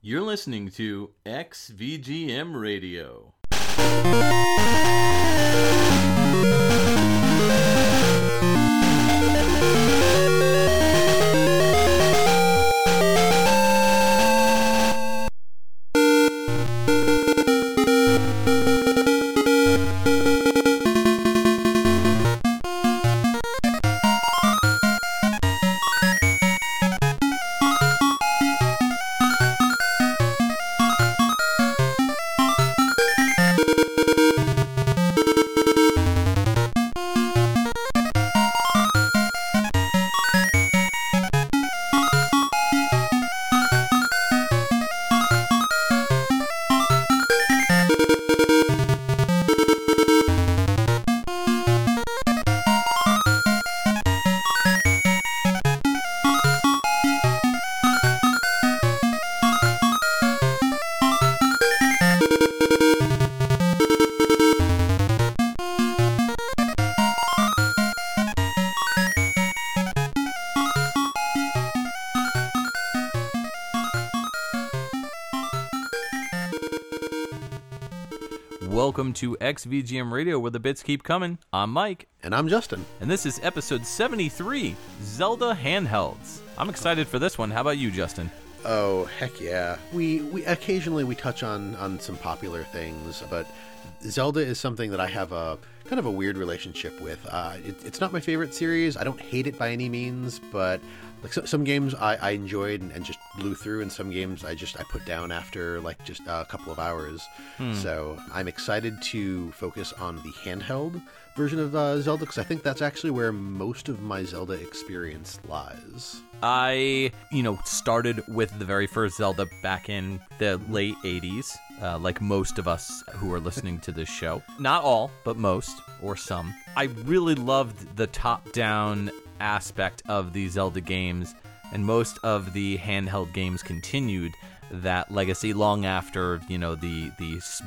You're listening to XVGM Radio. XVGM Radio where the bits keep coming. I'm Mike, And I'm Justin. and this is episode 73 Zelda Handhelds. I'm excited for this one. How about you, Justin? Oh heck yeah! We we occasionally we touch on on some popular things, but Zelda is something that I have a kind of a weird relationship with. Uh, it, it's not my favorite series. I don't hate it by any means, but like so, some games I, I enjoyed and, and just blew through, and some games I just I put down after like just a couple of hours. So I'm excited to focus on the handheld version of uh, Zelda because I think that's actually where most of my Zelda experience lies. I, you know, started with the very first Zelda back in the late 80s, uh, like most of us who are listening to this show. Not all, but most, or some. I really loved the top down aspect of the Zelda games, and most of the handheld games continued that legacy long after, you know, the, the s-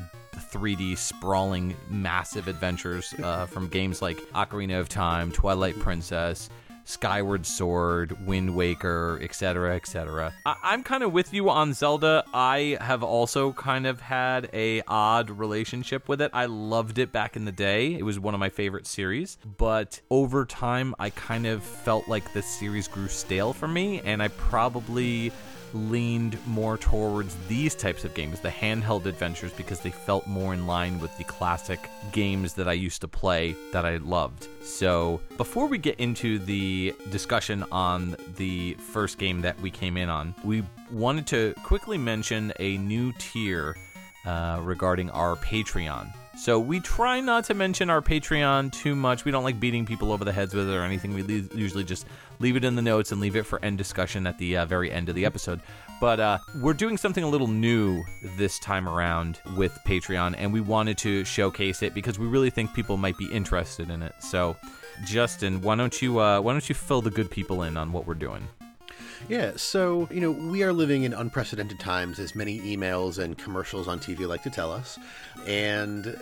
3D sprawling massive adventures uh, from games like Ocarina of Time, Twilight Princess, Skyward Sword, Wind Waker, etc., etc. I- I'm kind of with you on Zelda. I have also kind of had a odd relationship with it. I loved it back in the day. It was one of my favorite series, but over time I kind of felt like the series grew stale for me and I probably leaned more towards these types of games, the handheld adventures, because they felt more in line with the classic games that I used to play that I loved. So, before we get into the discussion on the first game that we came in on, we wanted to quickly mention a new tier uh, regarding our Patreon. So we try not to mention our Patreon too much. We don't like beating people over the heads with it or anything. We le- usually just leave it in the notes and leave it for end discussion at the uh, very end of the episode. But uh, we're doing something a little new this time around with Patreon, and we wanted to showcase it because we really think people might be interested in it. So, Justin, why don't you uh, why don't you fill the good people in on what we're doing? Yeah, so, you know, we are living in unprecedented times, as many emails and commercials on TV like to tell us. And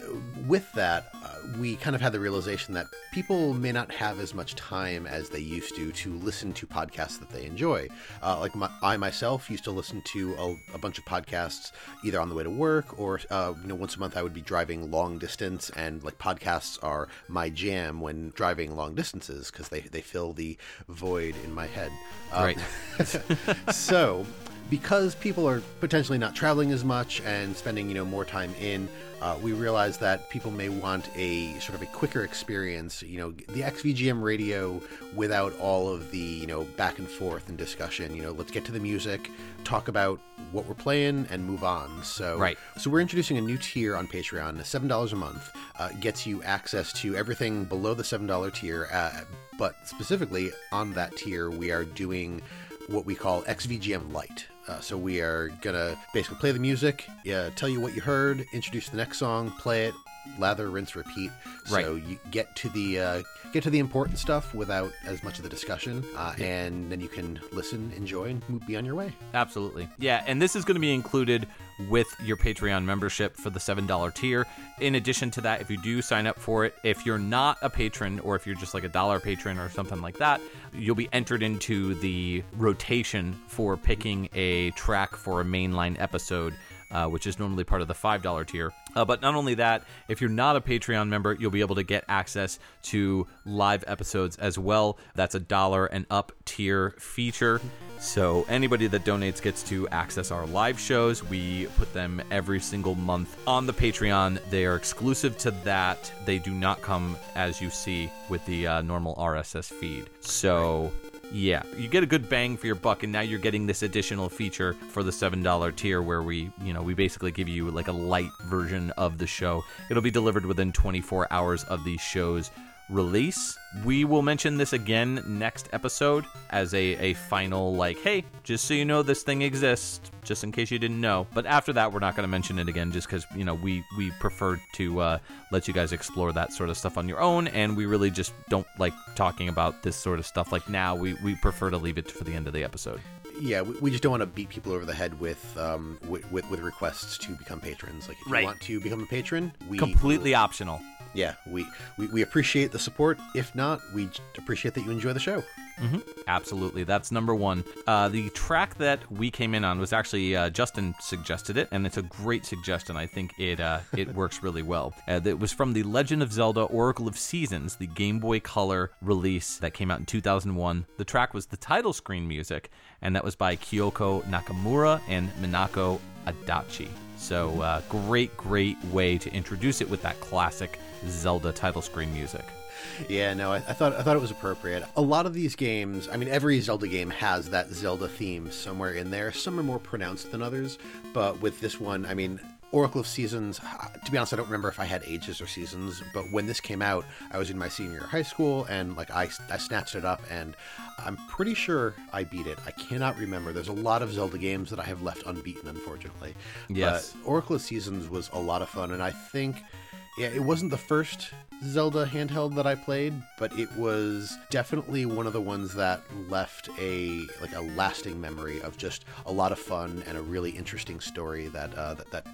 with that, uh, we kind of had the realization that people may not have as much time as they used to to listen to podcasts that they enjoy. Uh, like my, I myself used to listen to a, a bunch of podcasts either on the way to work or, uh, you know, once a month I would be driving long distance, and like podcasts are my jam when driving long distances because they, they fill the void in my head. Uh, Right. so because people are potentially not traveling as much and spending you know more time in uh, we realize that people may want a sort of a quicker experience you know the xvgm radio without all of the you know back and forth and discussion you know let's get to the music talk about what we're playing and move on so Right. so we're introducing a new tier on patreon seven dollars a month uh, gets you access to everything below the seven dollar tier uh, but specifically on that tier we are doing what we call XVGM Light. Uh, so we are gonna basically play the music, tell you what you heard, introduce the next song, play it, lather, rinse, repeat. So Right. you get to the uh, get to the important stuff without as much of the discussion, uh, and then you can listen, enjoy, and be on your way. Absolutely. Yeah, and this is going to be included with your Patreon membership for the $7 tier. In addition to that, if you do sign up for it, if you're not a patron or if you're just like a dollar patron or something like that, you'll be entered into the rotation for picking a track for a mainline episode uh, which is normally part of the $5 tier. Uh, but not only that, if you're not a Patreon member, you'll be able to get access to live episodes as well. That's a dollar and up tier feature. So anybody that donates gets to access our live shows. We put them every single month on the Patreon. They are exclusive to that. They do not come as you see with the uh, normal RSS feed. So yeah, you get a good bang for your buck, and now you're getting this additional feature for the seven dollar tier, where we, you know, we basically give you like a light version of the show. It'll be delivered within 24 hours of these shows release. We will mention this again next episode as a, a final, like, hey, just so you know this thing exists, just in case you didn't know. But after that, we're not going to mention it again just because, you know, we, we prefer to uh, let you guys explore that sort of stuff on your own. And we really just don't like talking about this sort of stuff. Like now, we, we prefer to leave it for the end of the episode yeah, we, just don't want to beat people over the head with um with, with, with requests to become patrons. Like if right. you want to become a patron, we completely optional yeah, we, we, we appreciate the support. If not, we appreciate that you enjoy the show. Mm-hmm. Absolutely. That's number one. Uh, the track that we came in on was actually uh, Justin suggested it, and it's a great suggestion. I think it uh, it works really well. Uh, it was from the Legend of Zelda Oracle of Seasons, the Game Boy Color release that came out in 2001. The track was the title screen music, and that was by Kyoko Nakamura and Minako Adachi. So, uh, great, great way to introduce it with that classic Zelda title screen music. Yeah, no, I, I, thought I thought it was appropriate. A lot of these games, I mean, every Zelda game has that Zelda theme somewhere in there. Some are more pronounced than others, but with this one, I mean, Oracle of Seasons, to be honest, I don't remember if I had ages or seasons, but when this came out, I was in my senior high school and like I, I snatched it up and I'm pretty sure I beat it. I cannot remember. There's a lot of Zelda games that I have left unbeaten, unfortunately. Yes. But Oracle of Seasons was a lot of fun and I think yeah, it wasn't the first Zelda handheld that I played, but it was definitely one of the ones that left a like a lasting memory of just a lot of fun and a really interesting story that uh, that, that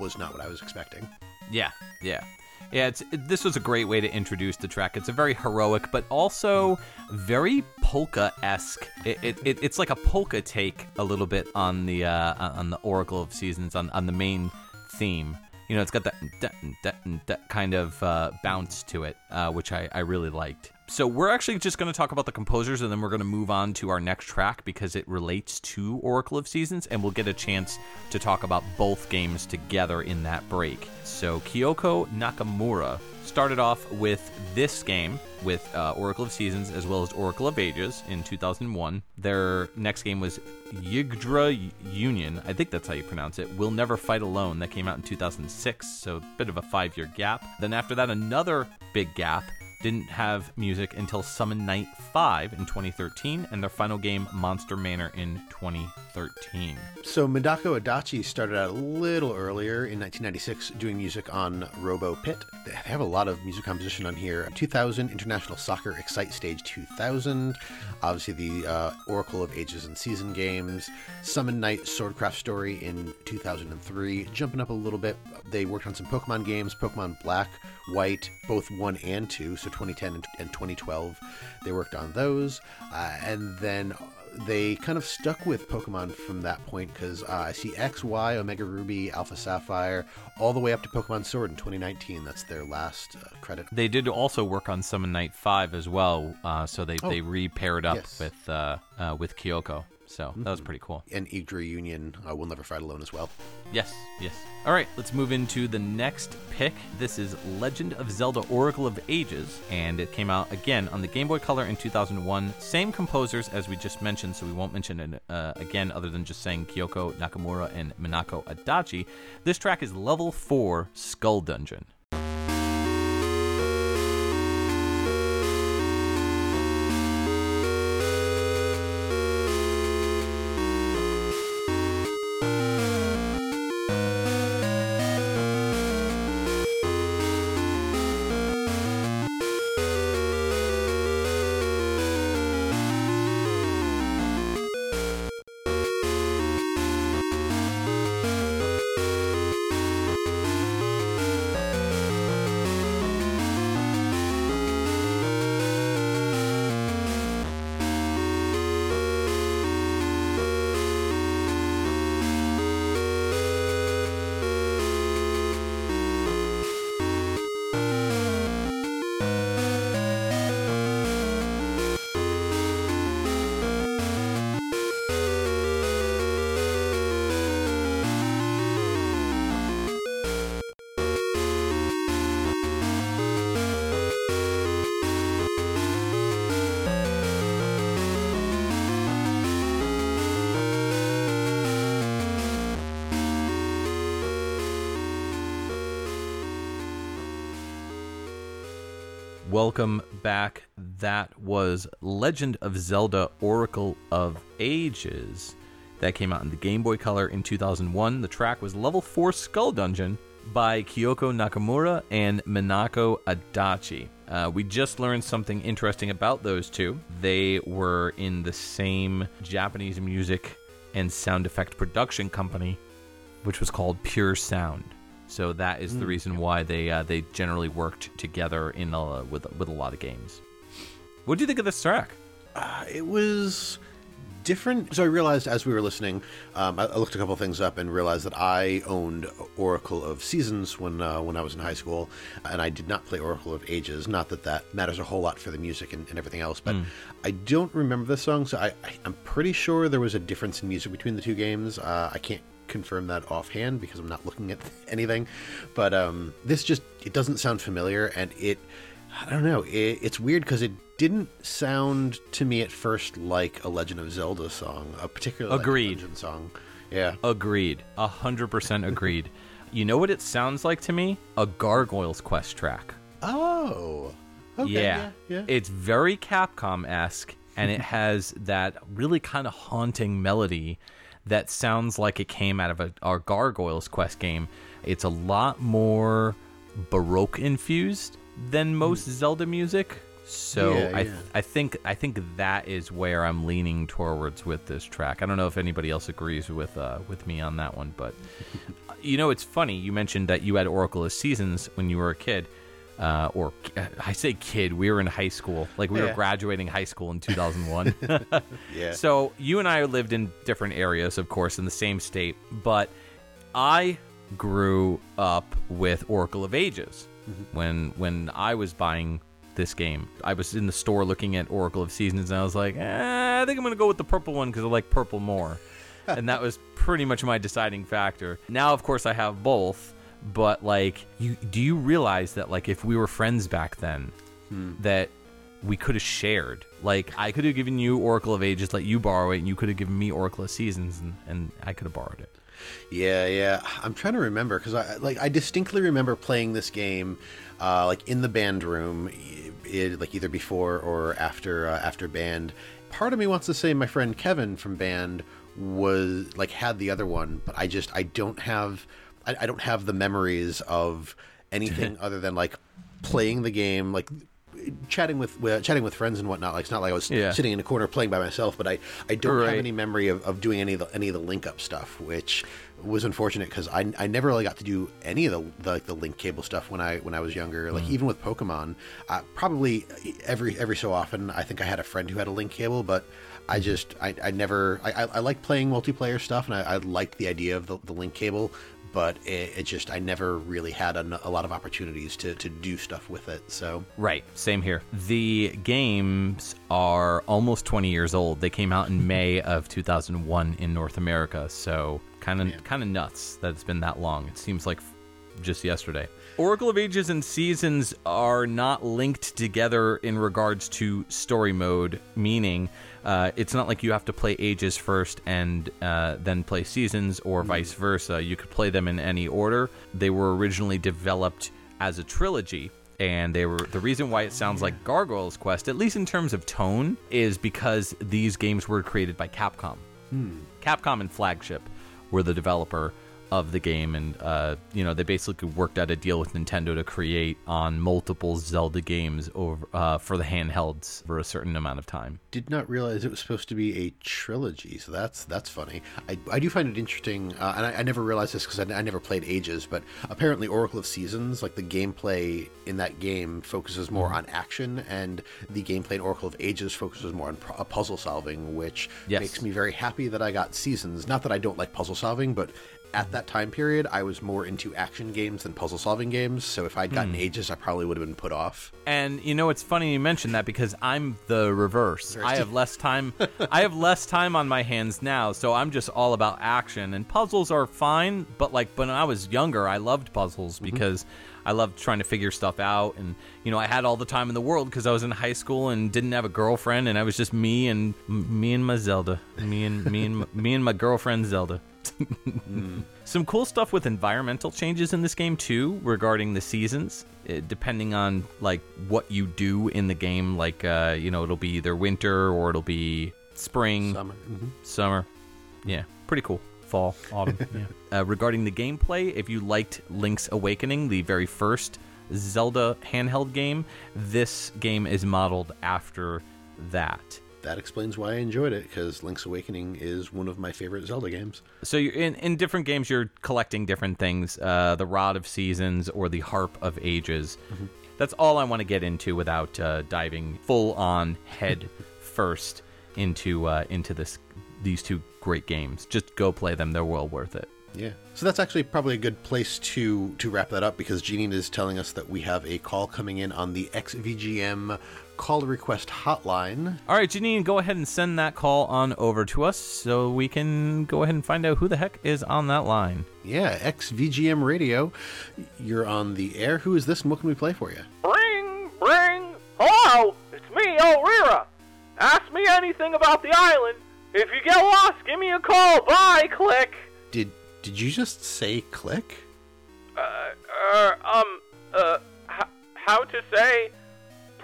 was not what I was expecting. Yeah, yeah. Yeah, it's, it, this was a great way to introduce the track. It's a very heroic, but also very polka esque. It, it, it, it's like a polka take a little bit on the uh, on the Oracle of Seasons on, on the main theme you know, it's got that, that, kind of uh, bounce to it, uh, which I, I really liked. So we're actually just going to talk about the composers, and then we're going to move on to our next track because it relates to Oracle of Seasons, and we'll get a chance to talk about both games together in that break. So Kyoko Nakamura started off with this game with uh, Oracle of Seasons as well as Oracle of Ages in 2001. Their next game was Yggdra Union. I think that's how you pronounce it. We'll Never Fight Alone. That came out in 2006, so a bit of a five year gap. Then after that, another big gap didn't have music until Summon Night 5 in 2013 and their final game Monster Manor in 2013. So Minako Adachi started out a little earlier in 1996 doing music on Robo Pit. They have a lot of music composition on here. 2000 International Soccer Excite Stage 2000, obviously the uh, Oracle of Ages and Season games, Summon Night Swordcraft Story in 2003. Jumping up a little bit, they worked on some Pokemon games, Pokemon Black, White, both 1 and 2, so 2010 and 2012. They worked on those. Uh, and then they kind of stuck with Pokemon from that point because uh, I see X, Y, Omega Ruby, Alpha Sapphire, all the way up to Pokemon Sword in 2019. That's their last uh, credit. They did also work on Summon Night 5 as well, uh, so they, oh, they re paired up yes. with, uh, uh, with Kyoko. So mm-hmm. that was mm-hmm. pretty cool. And Yggdra Union uh, will never fight alone as well. Yes, yes. All right, let's move into the next pick. This is Legend of Zelda Oracle of Ages, and it came out again on the Game Boy Color in 2001. Same composers as we just mentioned, so we won't mention it uh, again other than just saying Kyoko Nakamura and Minako Adachi. This track is Level 4 Skull Dungeon. Welcome back. That was Legend of Zelda Oracle of Ages. That came out in the Game Boy Color in 2001. The track was Level 4 Skull Dungeon by Kyoko Nakamura and Minako Adachi. Uh, we just learned something interesting about those two. They were in the same Japanese music and sound effect production company, which was called Pure Sound. So that is the reason why they uh, they generally worked together in a, with with a lot of games. What do you think of this track? Uh, it was different. So I realized as we were listening, um, I, I looked a couple things up and realized that I owned Oracle of Seasons when uh, when I was in high school, and I did not play Oracle of Ages. Not that that matters a whole lot for the music and, and everything else, but I don't remember the song. So I, I, I'm pretty sure there was a difference in music between the two games. Uh, I can't confirm that offhand because I'm not looking at anything, but um, this just it doesn't sound familiar, and it I don't know. It, it's weird because it didn't sound to me at first like a Legend of Zelda song, a particular Agreed. Legend song. Yeah. Agreed. A hundred percent agreed. You know what it sounds like to me? A Gargoyle's Quest track. Oh. Okay, yeah. yeah. yeah. It's very Capcom esque, and it has that really kind of haunting melody that sounds like it came out of a, our Gargoyle's Quest game. It's a lot more Baroque infused than most Zelda music. So Yeah, I, yeah. I think I think that is where I'm leaning towards with this track. I don't know if anybody else agrees with uh, with me on that one, but you know, it's funny. You mentioned that you had Oracle of Seasons when you were a kid, uh, or I say kid. We were in high school, like we were graduating high school in 2001. yeah. So you and I lived in different areas, of course, in the same state, but I grew up with Oracle of Ages when when I was buying this game. I was in the store looking at Oracle of Seasons, and I was like, eh, I think I'm gonna go with the purple one because I like purple more, and that was pretty much my deciding factor. Now, of course, I have both. But like, you do you realize that like if we were friends back then, that we could have shared. Like I could have given you Oracle of Ages, let you borrow it, and you could have given me Oracle of Seasons, and, and I could have borrowed it. Yeah, yeah. I'm trying to remember because I like I distinctly remember playing this game, uh, like in the band room, it, like either before or after uh, after band. Part of me wants to say my friend Kevin from band was like had the other one, but I just I don't have I, I don't have the memories of anything other than like playing the game like chatting with, with chatting with friends and whatnot. Like it's not like i was Yeah. sitting in a corner playing by myself but i i don't have any memory of, of doing any of the any of the link up stuff which was unfortunate because I, I never really got to do any of the, the like the link cable stuff when I when I was younger. Like even with Pokemon uh, probably every every so often I think I had a friend who had a link cable but I just I, I never I, I, I like playing multiplayer stuff and I, I liked the idea of the, the link cable but it, it just I never really had a, a lot of opportunities to, to do stuff with it so Right, same here. The games are almost 20 years old. They came out in May of 2001 in North America, so kind of kind of nuts that it's been that long. It seems like just yesterday. Oracle of Ages and Seasons are not linked together in regards to story mode, meaning uh, it's not like you have to play Ages first and uh, then play Seasons or vice versa. You could play them in any order. They were originally developed as a trilogy and they were the reason why it sounds like Gargoyles Quest, at least in terms of tone, is because these games were created by Capcom. Capcom and Flagship were the developer of the game, and uh, you know they basically worked out a deal with Nintendo to create on multiple Zelda games over uh, for the handhelds for a certain amount of time. did not realize it was supposed to be a trilogy, so that's that's funny. I, I do find it interesting, uh, and I, I never realized this because I, I never played Ages, but apparently Oracle of Seasons, like the gameplay in that game, focuses more on action, and the gameplay in Oracle of Ages focuses more on pro- puzzle solving, which Yes. makes me very happy that I got Seasons. Not that I don't like puzzle solving, but at that time period, I was more into action games than puzzle solving games. So if I'd gotten hmm. Ages, I probably would have been put off. And you know it's funny you mentioned that because I'm the reverse. I have less time. I have less time on my hands now, so I'm just all about action. And puzzles are fine, but like when I was younger, I loved puzzles mm-hmm. because I loved trying to figure stuff out. And you know I had all the time in the world because I was in high school and didn't have a girlfriend, and I was just me and m- me and my Zelda, me and me and me and my girlfriend Zelda. Some cool stuff with environmental changes in this game too, regarding the seasons. eh, Depending on like what you do in the game, like uh, you know, it'll be either winter or it'll be spring, Summer. Mhm. summer. Yeah, pretty cool. Fall, autumn. yeah. Uh, regarding the gameplay, if you liked Link's Awakening, the very first Zelda handheld game, this game is modeled after that. That explains why I enjoyed it, because Link's Awakening is one of my favorite Zelda games. So you're in, in different games, you're collecting different things: uh, the Rod of Seasons or the Harp of Ages. That's all I want to get into without uh, diving full on head first into uh, into this these two great games. Just go play them; they're well worth it. Yeah. So that's actually probably a good place to to wrap that up because Jeanine is telling us that we have a call coming in on the XVGM call request hotline. All right, Janine, go ahead and send that call on over to us so we can go ahead and find out who the heck is on that line. Yeah, XVGM Radio. You're on the air. Who is this and what can we play for you? Bring, bring. Hello, it's me, Ulrira. Ask me anything about the island. If you get lost, give me a call. Bye, click. Did did you just say click? Uh, uh, um, uh, h- how to say?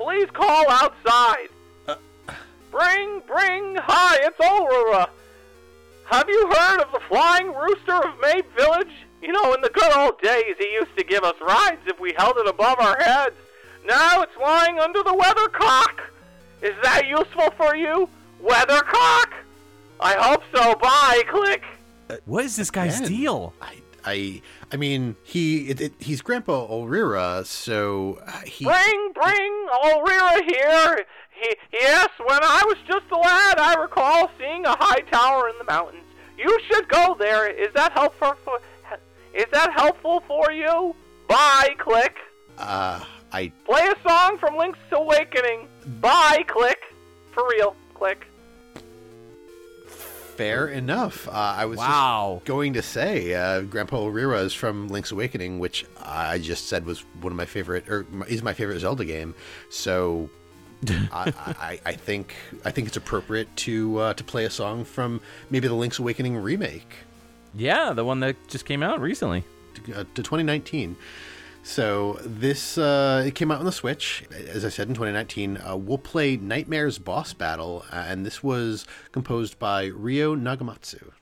Please call outside. Uh. Bring, bring. Hi, it's Ulrira. Have you heard of the Flying Rooster of Mabe Village? You know, in the good old days, he used to give us rides if we held it above our heads. Now it's lying under the weathercock. Is that useful for you, weathercock? I hope so. Bye. Click. What is this guy's Man. deal? I I I mean he it, it, he's Grandpa Ulrira, so uh, he Bring, bring, Ulrira here. He, yes, when I was just a lad, I recall seeing a high tower in the mountains. You should go there. Is that helpful? For, is that helpful for you? Bye, click. uh I Play a song from Link's Awakening. Bye, click. For real, click. Fair enough. Uh, I was Wow. just going to say uh, Grandpa Ulrira is from Link's Awakening, which I just said was one of my favorite or is my favorite Zelda game. So. I, I, I think I think it's appropriate to uh, to play a song from maybe the Link's Awakening remake. Yeah, the one that just came out recently. to, uh, to 2019. So this uh, it came out on the Switch, as I said in 2019. Uh, we'll play Nightmare's boss battle, uh, and this was composed by Ryo Nagamatsu.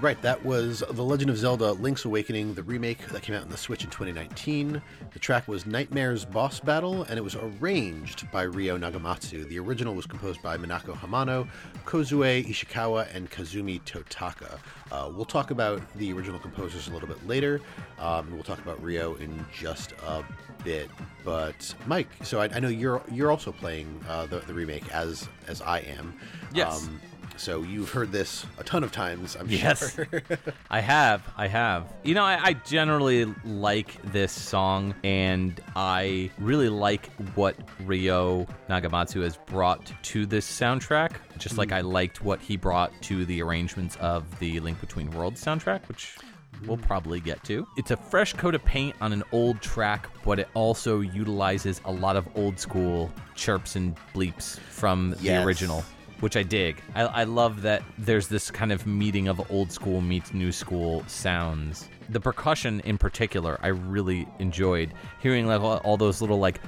Right, that was The Legend of Zelda Link's Awakening, the remake that came out on the Switch in 2019. The track was Nightmare's Boss Battle, and it was arranged by Ryo Nagamatsu. The original was composed by Minako Hamano, Kozue Ishikawa, and Kazumi Totaka. Uh, we'll talk about the original composers a little bit later, um, we'll talk about Ryo in just a bit. But Mike, so I, I know you're you're also playing uh, the, the remake as as I am. Yes. Um, so you've heard this a ton of times, I'm Yes. sure. I have. I have. You know, I, I generally like this song, and I really like what Ryo Nagamatsu has brought to this soundtrack. Just like hmm. I liked what he brought to the arrangements of the Link Between Worlds soundtrack, which we'll hmm. probably get to. It's a fresh coat of paint on an old track, but it also utilizes a lot of old school chirps and bleeps from Yes. the original which I dig. I, I love that there's this kind of meeting of old school meets new school sounds. The percussion in particular, I really enjoyed hearing like all, all those little like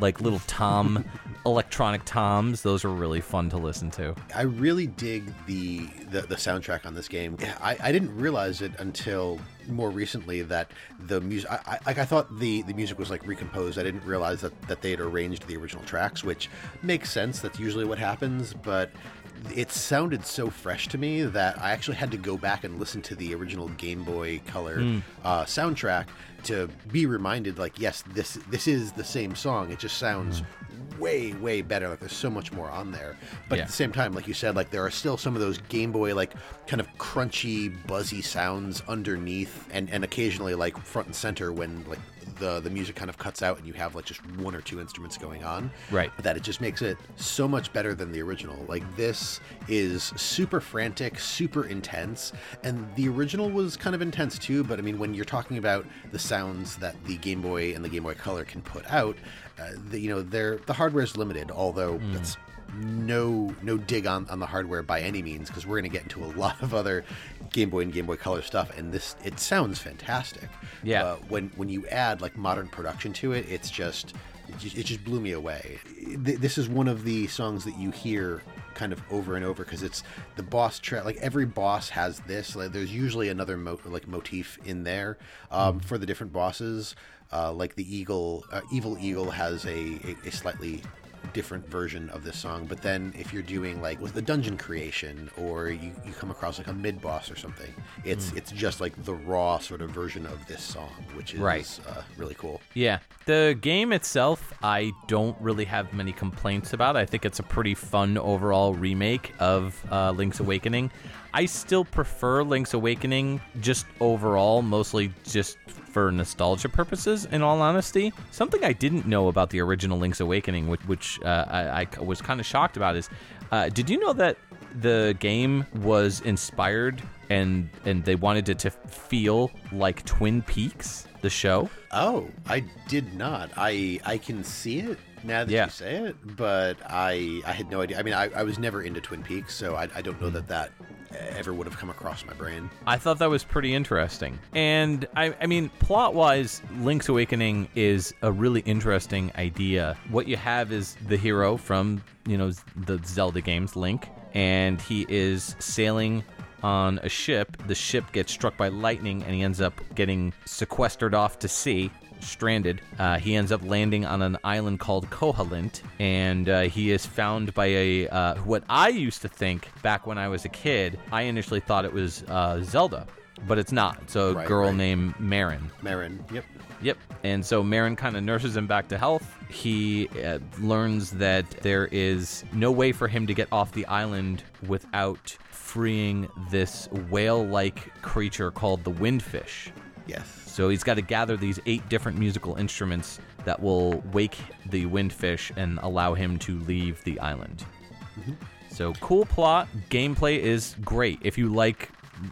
like little tom electronic toms. Those are really fun to listen to. I really dig the the, the soundtrack on this game. I, I didn't realize it until more recently that the music. I, I, I thought the the music was like recomposed. I didn't realize that that they had arranged the original tracks, which makes sense. That's usually what happens, but it sounded so fresh to me that I actually had to go back and listen to the original Game Boy Color Hmm. uh, soundtrack to be reminded, like, yes, this this is the same song. It just sounds way way better. Like, there's so much more on there. But Yeah. at the same time, like you said, like there are still some of those Game Boy like kind of crunchy, buzzy sounds underneath, and and occasionally like front and center when like the the music kind of cuts out and you have like just one or two instruments going on Right. that it just makes it so much better than the original. Like this is super frantic, super intense, and the original was kind of intense too. But I mean, when you're talking about the sounds that the Game Boy and the Game Boy Color can put out, uh, the, you know, they're the hardware is limited. Although that's no no dig on, on the hardware by any means because we're going to get into a lot of other Game Boy and Game Boy Color stuff, and this it sounds fantastic. Yeah. But when when you add like modern production to it, it's just it just, blew me away. This is one of the songs that you hear kind of over and over because it's the boss track. Like every boss has this. Like there's usually another mo- like motif in there um, for the different bosses. Uh, like the eagle, uh, evil eagle has a, a, a slightly different version of this song but then if you're doing like with the dungeon creation or you, you come across like a mid boss or something it's it's just like the raw sort of version of this song which is Right. uh, really cool Yeah. The game itself, I don't really have many complaints about. I think it's a pretty fun overall remake of uh, Link's Awakening. I still prefer Link's Awakening just overall, mostly just for nostalgia purposes, in all honesty. Something I didn't know about the original Link's Awakening, which, which uh, I, I was kind of shocked about, is uh, did you know that the game was inspired and and they wanted it to feel like Twin Peaks, the show? oh i did not i i can see it now that Yeah. you say it but i i had no idea i mean i, I was never into twin peaks so i, I don't know that that ever would have come across my brain I thought that was pretty interesting. And I, I mean, plot wise, Link's Awakening is a really interesting idea. What you have is the hero from, you know, the Zelda games, Link, and he is sailing on a ship. The ship gets struck by lightning and he ends up getting sequestered off to sea. Stranded, uh, he ends up landing on an island called Koholint, and uh, he is found by a uh, what I used to think back when I was a kid. I initially thought it was uh, Zelda, but it's not. It's a Right, girl right. named Marin. marin yep Yep. And so Marin kind of nurses him back to health. He uh, learns that there is no way for him to get off the island without freeing this whale like creature called the windfish. yes So he's got to gather these eight different musical instruments that will wake the windfish and allow him to leave the island. Mm-hmm. So cool plot. Gameplay is great. If you like,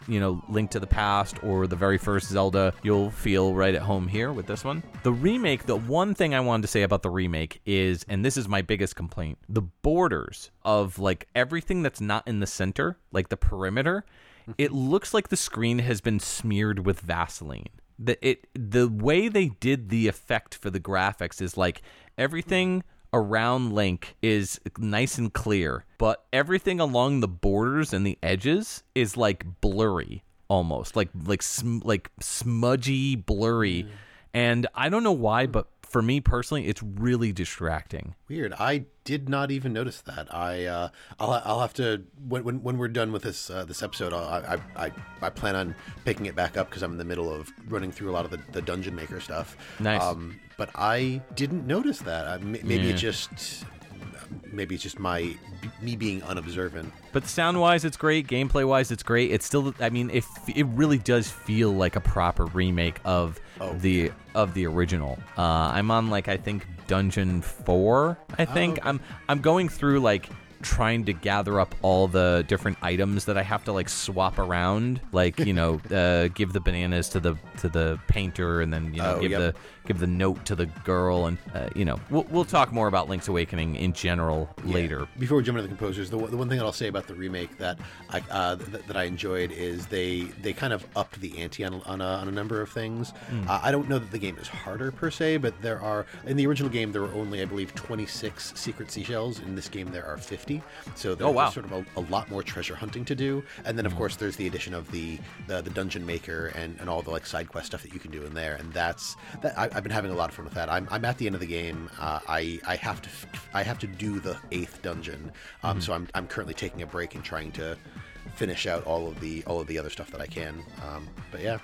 you know, Link to the Past or the very first Zelda, you'll feel right at home here with this one. The remake, the one thing I wanted to say about the remake is, and this is my biggest complaint, the borders of like everything that's not in the center, like the perimeter, mm-hmm. it looks like the screen has been smeared with Vaseline. The it the way they did the effect for the graphics is like everything around Link is nice and clear, but everything along the borders and the edges is like blurry almost, like like sm- like smudgy, blurry. Mm. And I don't know why, but for me personally, it's really distracting. Weird. I did not even notice that. I uh, I'll, I'll have to when, when, when we're done with this uh, this episode. I'll, I, I I plan on picking it back up because I'm in the middle of running through a lot of the, the dungeon maker stuff. Nice. Um, but I didn't notice that. I, maybe Yeah. it just maybe it's just my me being unobservant. But sound wise, it's great. Gameplay wise, it's great. It's still, I mean, it it really does feel like a proper remake of Oh, the of the original. Uh, I'm on like I think dungeon four. I think okay. I'm I'm going through like trying to gather up all the different items that I have to like swap around, like you know, uh, give the bananas to the to the painter, and then you know Oh, give yep. the give the note to the girl, and uh, you know, we'll we'll talk more about Link's Awakening in general later. Before we jump into the composers, the, one- the one thing that I'll say about the remake that I uh, th- that I enjoyed is they they kind of upped the ante on, on, a, on a number of things. Hmm. Uh, I don't know that the game is harder per se, but there are in the original game there were only I believe 26 secret seashells. In this game there are 50, so there's Oh, wow. Hmm. sort of a, a lot more treasure hunting to do. And then of course there's the addition of the the, the dungeon maker and, and all the like side quest stuff that you can do in there, and that's that I, I've been having a lot of fun with that. I'm, I'm at the end of the game. Uh, I I have to I have to do the eighth dungeon, um, Mm-hmm. so I'm, I'm currently taking a break and trying to finish out all of the all of the other stuff that I can. Um, but yeah,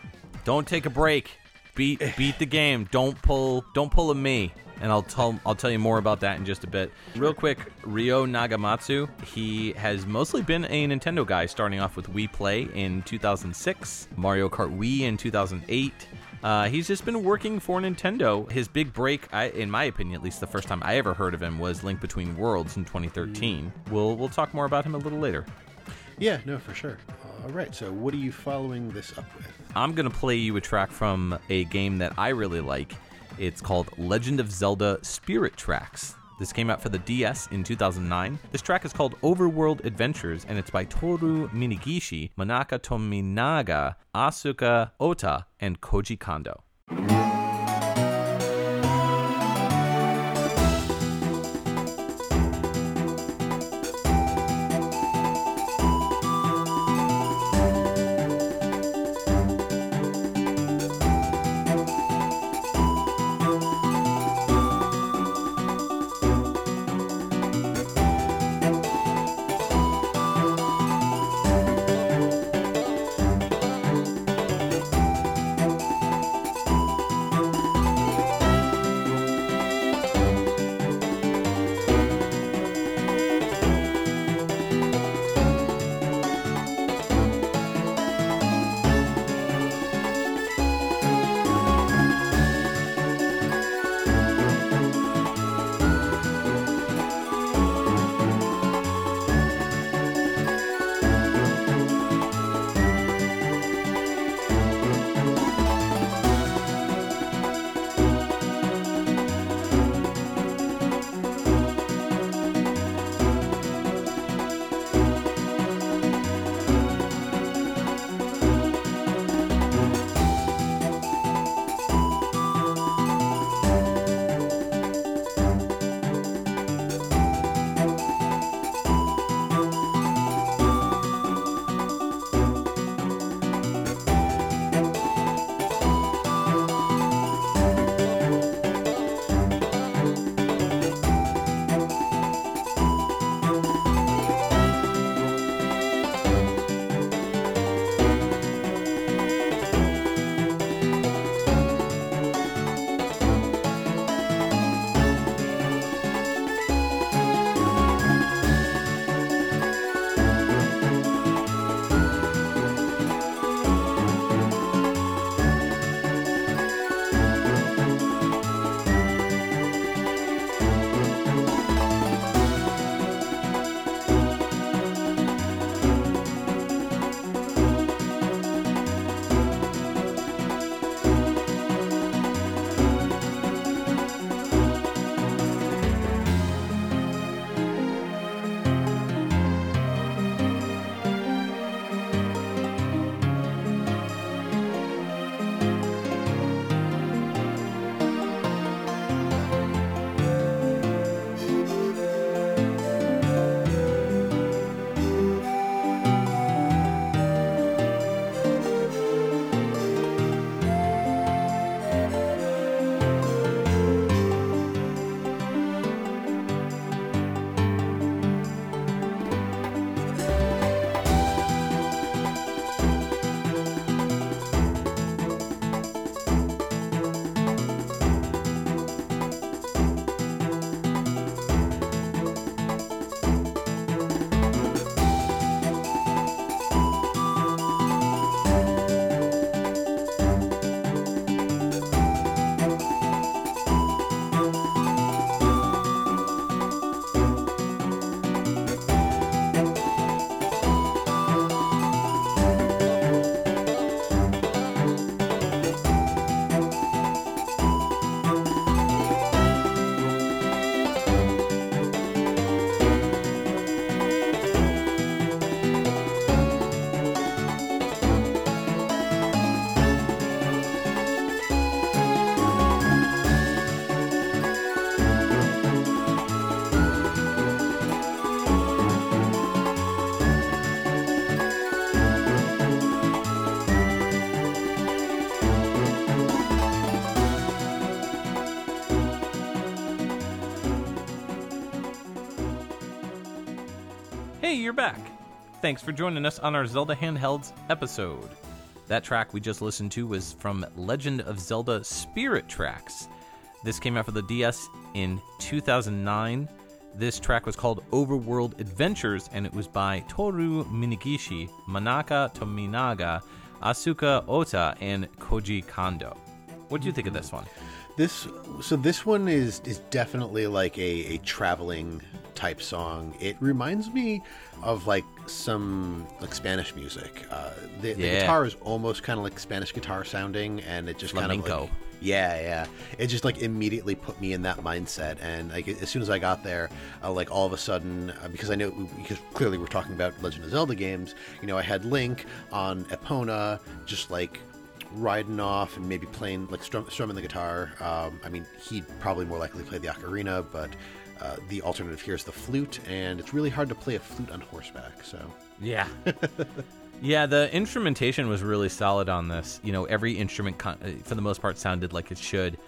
Don't take a break. Beat beat the game. Don't pull don't pull a me. And I'll tell I'll tell you more about that in just a bit. Real quick, Ryo Nagamatsu, he has mostly been a Nintendo guy starting off with Wii Play in 2006, Mario Kart Wii in 2008. Uh, he's just been working for Nintendo. His big break, I, in my opinion, at least the first time I ever heard of him, was Link Between Worlds in 2013. We'll we'll talk more about him a little later. yeah, no, for sure. All right, so what are you following this up with? I'm going to play you a track from a game that I really like. It's called Legend of Zelda Spirit Tracks. This came out for the DS in 2009. This track is called Overworld Adventures, and it's by Toru Minegishi, Manaka Tominaga, Asuka Ota, and Koji Kondo. Back. Thanks for joining us on our Zelda Handhelds episode. That track we just listened to was from Legend of Zelda Spirit Tracks. This came out for the DS in 2009. This track was called Overworld Adventures, and it was by Toru Minegishi, Manaka Tominaga, Asuka Ota, and Koji Kondo. What do you think of this one? This so this one is is definitely like a, a traveling type song. It reminds me of like some like Spanish music. Uh, the, the guitar is almost kind of like Spanish guitar sounding, and it just kind of like, yeah, yeah. It just like immediately put me in that mindset, and like as soon as I got there, uh, like all of a sudden, uh, because I know because clearly we're talking about Legend of Zelda games, you know, I had Link on Epona, just like riding off and maybe playing like strum, strumming the guitar. Um, I mean, he'd probably more likely play the ocarina, but uh, the alternative here is the flute, and it's really hard to play a flute on horseback. So Yeah. yeah, the instrumentation was really solid on this. You know, every instrument, con- uh, for the most part, sounded like it should.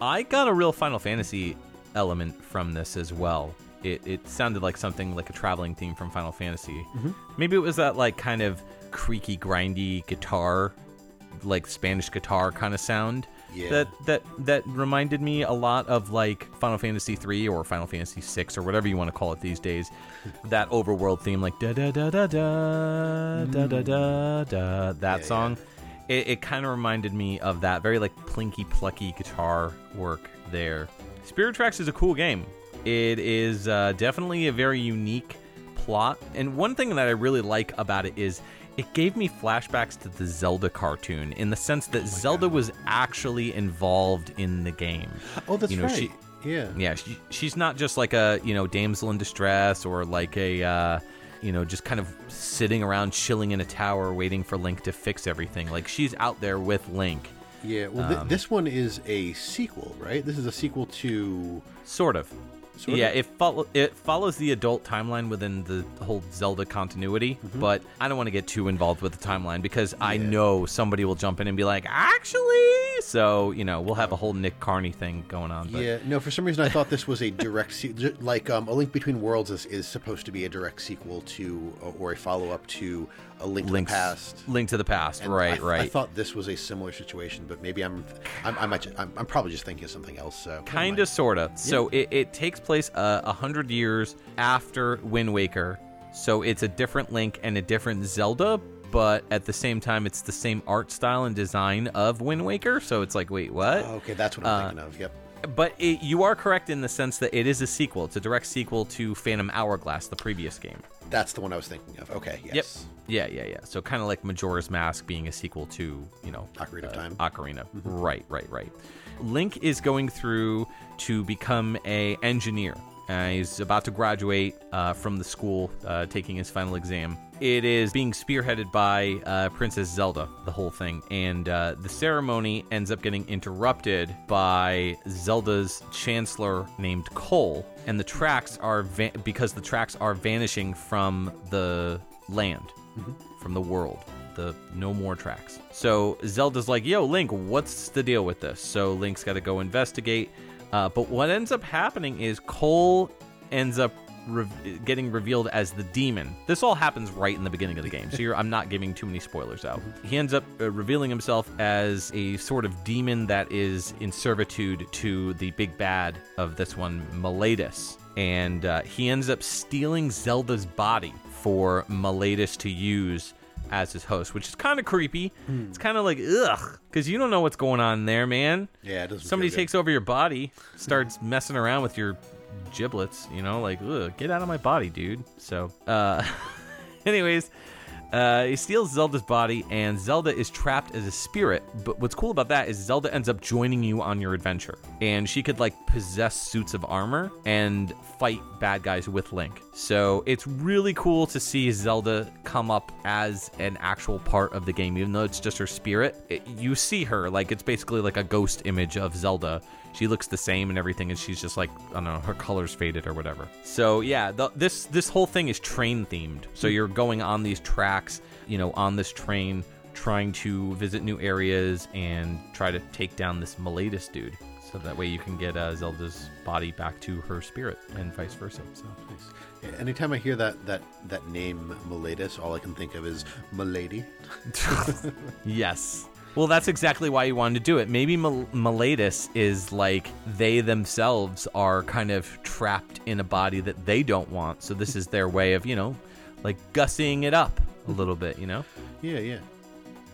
I got a real Final Fantasy element from this as well. It, it sounded like something like a traveling theme from Final Fantasy. Maybe it was that, like, kind of creaky, grindy guitar, like Spanish guitar kind of sound. Yeah. That that that reminded me a lot of like Final Fantasy 3 or Final Fantasy 6 or whatever you want to call it these days. that overworld theme like da da da da da da da da da that Yeah, song. It, it kind of reminded me of that very like plinky plucky guitar work there. Spirit Tracks is a cool game. It is uh, definitely a very unique plot. And one thing that I really like about it is it gave me flashbacks to the Zelda cartoon in the sense that Zelda was actually involved in the game. oh, that's You know, right. she- yeah. Yeah, she, she's not just like a, you know, damsel in distress or like a, uh, you know, just kind of sitting around chilling in a tower waiting for Link to fix everything. Like she's out there with Link. Yeah, well, Um, this one is a sequel, right? This is a sequel to. Sort of. Sort yeah, of? it follow it follows the adult timeline within the whole Zelda continuity, Mm-hmm. but I don't want to get too involved with the timeline because I know somebody will jump in and be like, actually, so you know we'll have a whole Nick Carney thing going on. But Yeah, no. For some reason, I thought this was a direct, se- like um, a Link Between Worlds is, is supposed to be a direct sequel to, or a follow up to a Link to the Past. Link to the Past, And right, I, right. I thought this was a similar situation, but maybe I'm, I'm, I might, I'm, I'm probably just thinking of something else. So kind of, sort of. So it, it takes place uh, a hundred years after Wind Waker. So it's a different Link and a different Zelda, but at the same time, it's the same art style and design of Wind Waker. So it's like, wait, what? Okay, that's what uh, I'm thinking of. Yep. But it, you are correct in the sense that it is a sequel. It's a direct sequel to Phantom Hourglass, the previous game. That's the one I was thinking of. Okay. Yes. Yep. Yeah, yeah, yeah. So kind of like Majora's Mask being a sequel to, you know, Ocarina of uh, Time. Ocarina. Mm-hmm. Right, right, right. Link is going through to become a engineer. Uh, he's about to graduate uh, from the school, uh, taking his final exam. It is being spearheaded by uh, Princess Zelda, the whole thing, and uh, the ceremony ends up getting interrupted by Zelda's chancellor named Cole, and the tracks are va- because the tracks are vanishing from the land, from the world the no more tracks. So Zelda's like, "Yo, Link, what's the deal with this?" So Link's got to go investigate. Uh, but what ends up happening is Cole ends up re- getting revealed as the demon. This all happens right in the beginning of the game, so you're, I'm not giving too many spoilers out. He ends up uh, revealing himself as a sort of demon that is in servitude to the big bad of this one, Malladus. And uh, he ends up stealing Zelda's body for Malladus to use as his host, which is kind of creepy. It's kind of like ugh, because you don't know what's going on there, man. Yeah, it doesn't. Somebody takes over your body, starts messing around with your giblets. You know, like ugh, get out of my body, dude. So, uh, anyways. Uh, he steals Zelda's body, and Zelda is trapped as a spirit. But what's cool about that is Zelda ends up joining you on your adventure, and she could like possess suits of armor and fight bad guys with Link. So it's really cool to see Zelda come up as an actual part of the game, even though it's just her spirit. It, you see her like it's basically like a ghost image of Zelda. She looks the same and everything, and she's just like I don't know, her colors faded or whatever. So yeah, the, this this whole thing is train themed. So you're going on these tracks, you know, on this train trying to visit new areas and try to take down this Malladus dude. So that way you can get uh, Zelda's body back to her spirit and vice versa. So Yeah, Anytime I hear that that that name Malladus, all I can think of is Milady. Yes. Well, that's exactly why you wanted to do it. Maybe Mil- Malladus is like they themselves are kind of trapped in a body that they don't want. So this is their way of, you know, like gussying it up a little bit, you know? Yeah, yeah.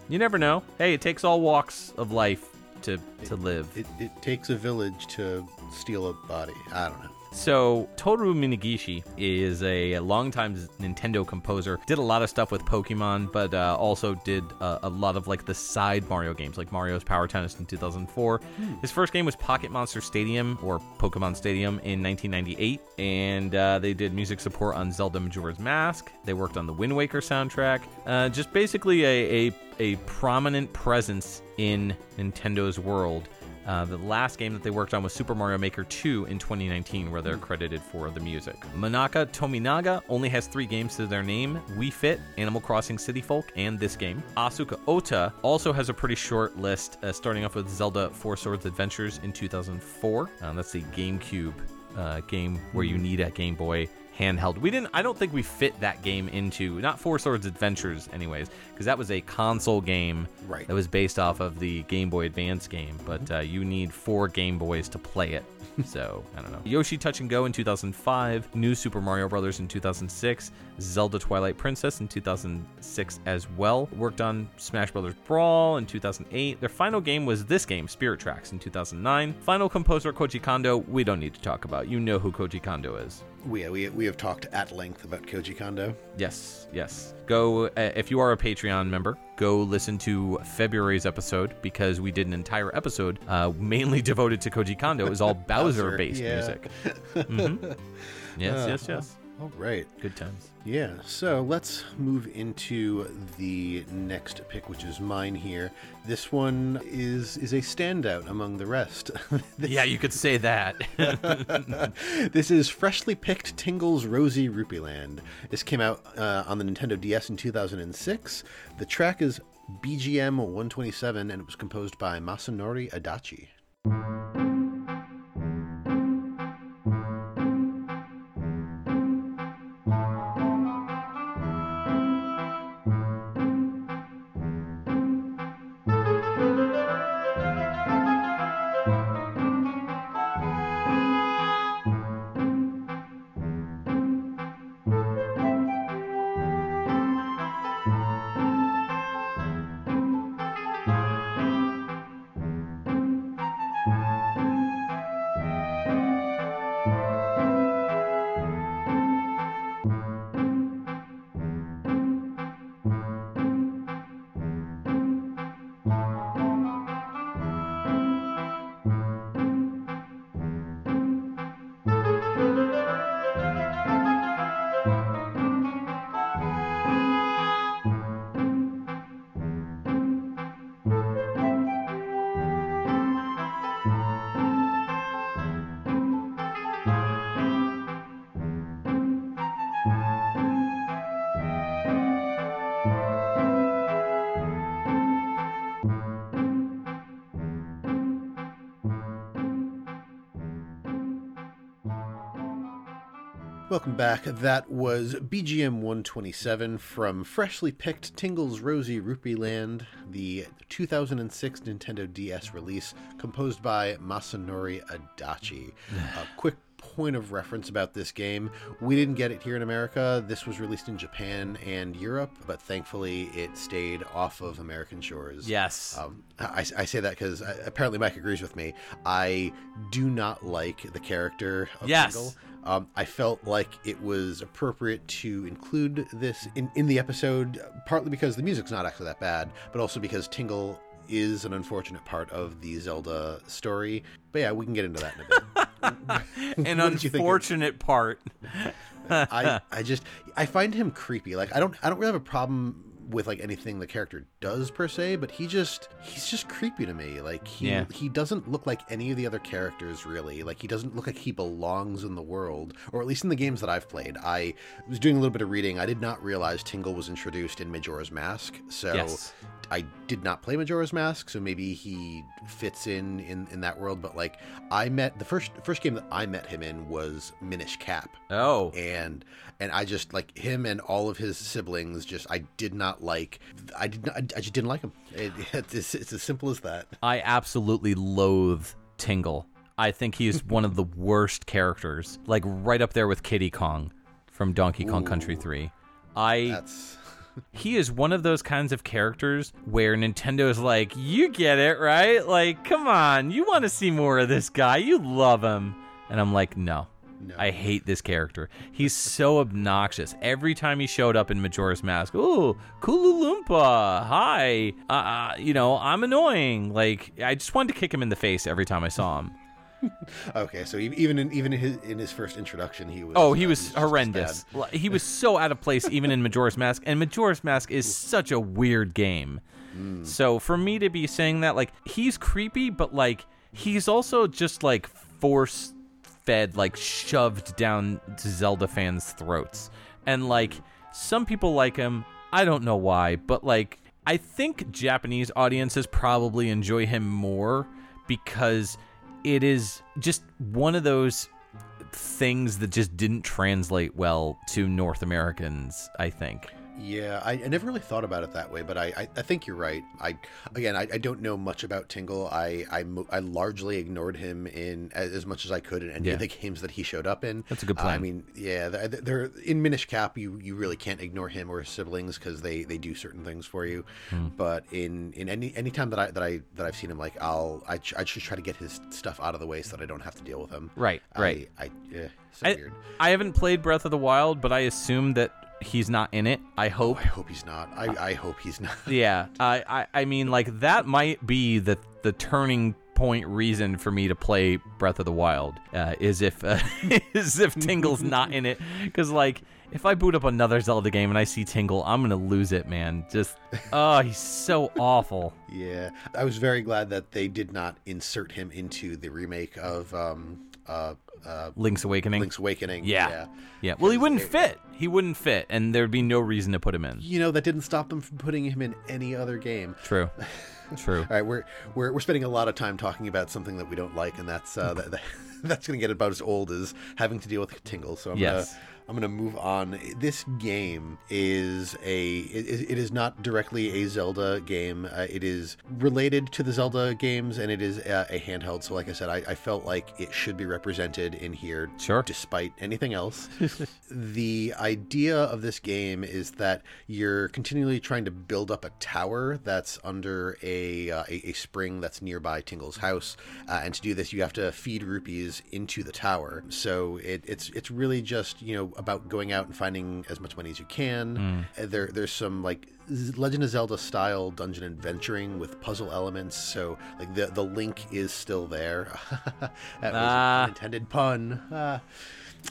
You never know. Hey, it takes all walks of life to to live. It, it takes a village to steal a body. I don't know. So, Toru Minegishi is a longtime Nintendo composer. Did a lot of stuff with Pokemon, but uh, also did uh, a lot of like the side Mario games, like Mario's Power Tennis in 2004. His first game was Pocket Monster Stadium or Pokemon Stadium in 1998, and uh, they did music support on Zelda Majora's Mask. They worked on the Wind Waker soundtrack. Uh, just basically a, a a prominent presence in Nintendo's world. Uh, the last game that they worked on was Super Mario Maker 2 in 2019, where they're credited for the music. Manaka Tominaga only has three games to their name Wii Fit, Animal Crossing City Folk, and this game. Asuka Ota also has a pretty short list, uh, starting off with Zelda Four Swords Adventures in 2004. Uh, that's the GameCube uh, game where you need a Game Boy handheld. We didn't. I don't think we fit that game into not Four Swords Adventures, anyways, because that was a console game Right. that was based off of the Game Boy Advance game. But uh, you need four Game Boys to play it. So I don't know. Yoshi Touch and Go in 2005, New Super Mario Brothers in 2006, Zelda Twilight Princess in 2006 as well. Worked on Smash Brothers Brawl in 2008. Their final game was this game, Spirit Tracks, in 2009. Final composer Koji Kondo. We don't need to talk about. You know who Koji Kondo is. We, we, we have talked at length about Koji Kondo. Yes, yes. Go uh, if you are a Patreon member. Go listen to February's episode because we did an entire episode uh, mainly devoted to Koji Kondo. It was all Bowser-based yeah. music. Mhm. Yes, yes, yes. All right. Good times. Yeah, so let's move into the next pick, which is mine here. This one is is a standout among the rest. this, Yeah, you could say that. this is freshly picked Tingle's Rosy Rupee Land. This came out uh, on the Nintendo DS in 2006. The track is BGM 127, and it was composed by Masanori Adachi. Back. That was BGM 127 from freshly picked Tingle's Rosy Rupee Land, the 2006 Nintendo DS release, composed by Masanori Adachi. A quick point of reference about this game we didn't get it here in America. This was released in Japan and Europe, but thankfully it stayed off of American shores. yes. Um, I, I say that because apparently Mike agrees with me. I do not like the character of Yes. Tingle. Um, I felt like it was appropriate to include this in, in the episode, partly because the music's not actually that bad, but also because Tingle is an unfortunate part of the Zelda story. But yeah, we can get into that in a bit. An what did you think of- unfortunate part. I, I just I find him creepy. Like I don't I don't really have a problem with like anything the character does per se, but he just he's just creepy to me. Like he Yeah. he doesn't look like any of the other characters really. Like he doesn't look like he belongs in the world, or at least in the games that I've played. I was doing a little bit of reading. I did not realize Tingle was introduced in Majora's Mask, so Yes. I did not play Majora's Mask, so maybe he fits in, in in that world. But like I met the first first game that I met him in was Minish Cap, Oh, and and I just like him and all of his siblings. Just I did not like. I did not. I just didn't like him. It, it's, it's as simple as that. I absolutely loathe Tingle. I think he's one of the worst characters, like right up there with Kiddy Kong from Donkey Kong Country 3. I That's he is one of those kinds of characters where Nintendo is like, "You get it, right? Like, come on, you want to see more of this guy. You love him." And I'm like, "No. No. I hate this character. He's so obnoxious. Every time he showed up in Majora's Mask, ooh, Kooloo-Limpah, hi. Uh, uh, you know, I'm annoying. Like, I just wanted to kick him in the face every time I saw him. okay. So even in even in his, in his first introduction, he was. Oh, uh, he was just horrendous. He was so out of place even in Majora's Mask, and Majora's Mask is such a weird game. So for me to be saying that, like, he's creepy, but like he's also just like force fed, like shoved down to Zelda fans' throats, and like some people like him. I don't know why, but like I think Japanese audiences probably enjoy him more because it is just one of those things that just didn't translate well to North Americans, I think. Yeah, I, I never really thought about it that way, but I, I, I think you're right. I again, I, I don't know much about Tingle. I, I, I largely ignored him in as, as much as I could in any Yeah. of the games that he showed up in. That's a good Uh, I mean, yeah, they're, they're in Minish Cap. You, you really can't ignore him or his siblings because they, they do certain things for you. Hmm. But in, in any any time that I that I that I've seen him, like I'll I, I just try to get his stuff out of the way so that I don't have to deal with him. Right, right. I, I yeah, so I, weird. I haven't played Breath of the Wild, but I assume that he's not in it. I Oh, hope. I hope he's not. I, I hope he's not. Yeah, I, I, I mean, like that might be the the turning point reason for me to play Breath of the Wild uh, is if uh, is if Tingle's not in it, because like if I boot up another Zelda game and I see Tingle, I'm gonna lose it, man. Just oh, he's so awful. Yeah, I was very glad that they did not insert him into the remake of um, uh, uh, Link's Awakening. Link's Awakening. yeah. yeah, yeah. Well, he wouldn't fit. He wouldn't fit, and there'd be no reason to put him in. You know that didn't stop them from putting him in any other game. True. True. All right, we're we're we're spending a lot of time talking about something that we don't like, and that's uh, that, that, that's going to get about as old as having to deal with Tingle. So I'm Yes. gonna I'm gonna move on. This game is a it, it is not directly a Zelda game. Uh, it is related to the Zelda games, and it is uh, a handheld. So, like I said, I, I felt like it should be represented in here, Sure. despite anything else. the idea of this game is that you're continually trying to build up a tower that's under a uh, a, a spring that's nearby Tingle's house, uh, and to do this, you have to feed rupees into the tower. So it, it's it's really just you know about going out and finding as much money as you can. Uh, There there's some like Legend of Zelda style dungeon adventuring with puzzle elements. So like the the link is still there. that was Ah. an intended pun. Ah.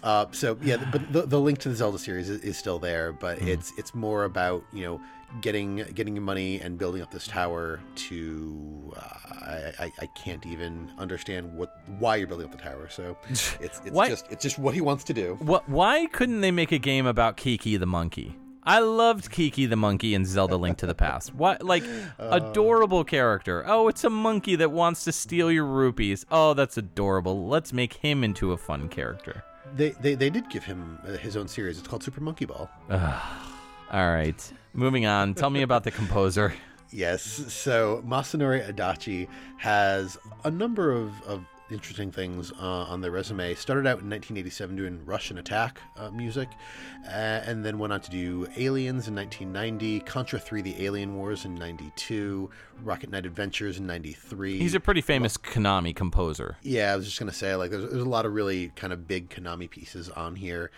Uh, so yeah, but the, the link to the Zelda series is, is still there, but it's it's more about you know getting getting money and building up this tower to uh, I, I I can't even understand what why you're building up the tower. So it's it's Why- just it's just what he wants to do. What? Why couldn't they make a game about Kiki the monkey? I loved Kiki the monkey in Zelda Link to the Past. What, like, adorable character. Oh, it's a monkey that wants to steal your rupees. Oh, that's adorable. Let's make him into a fun character. They they, they did give him uh, his own series. It's called Super Monkey Ball. All right, moving on. Tell me about the composer. Yes. So Masanori Adachi has a number of, of interesting things uh, on their resume. Started out in 1987 doing Rush'n Attack uh, music, uh, and then went on to do Aliens in 1990, Contra 3: The Alien Wars in 92, Rocket Knight Adventures in 93. He's a pretty famous Konami composer. Yeah, I was just gonna say like there's, there's a lot of really kind of big Konami pieces on here.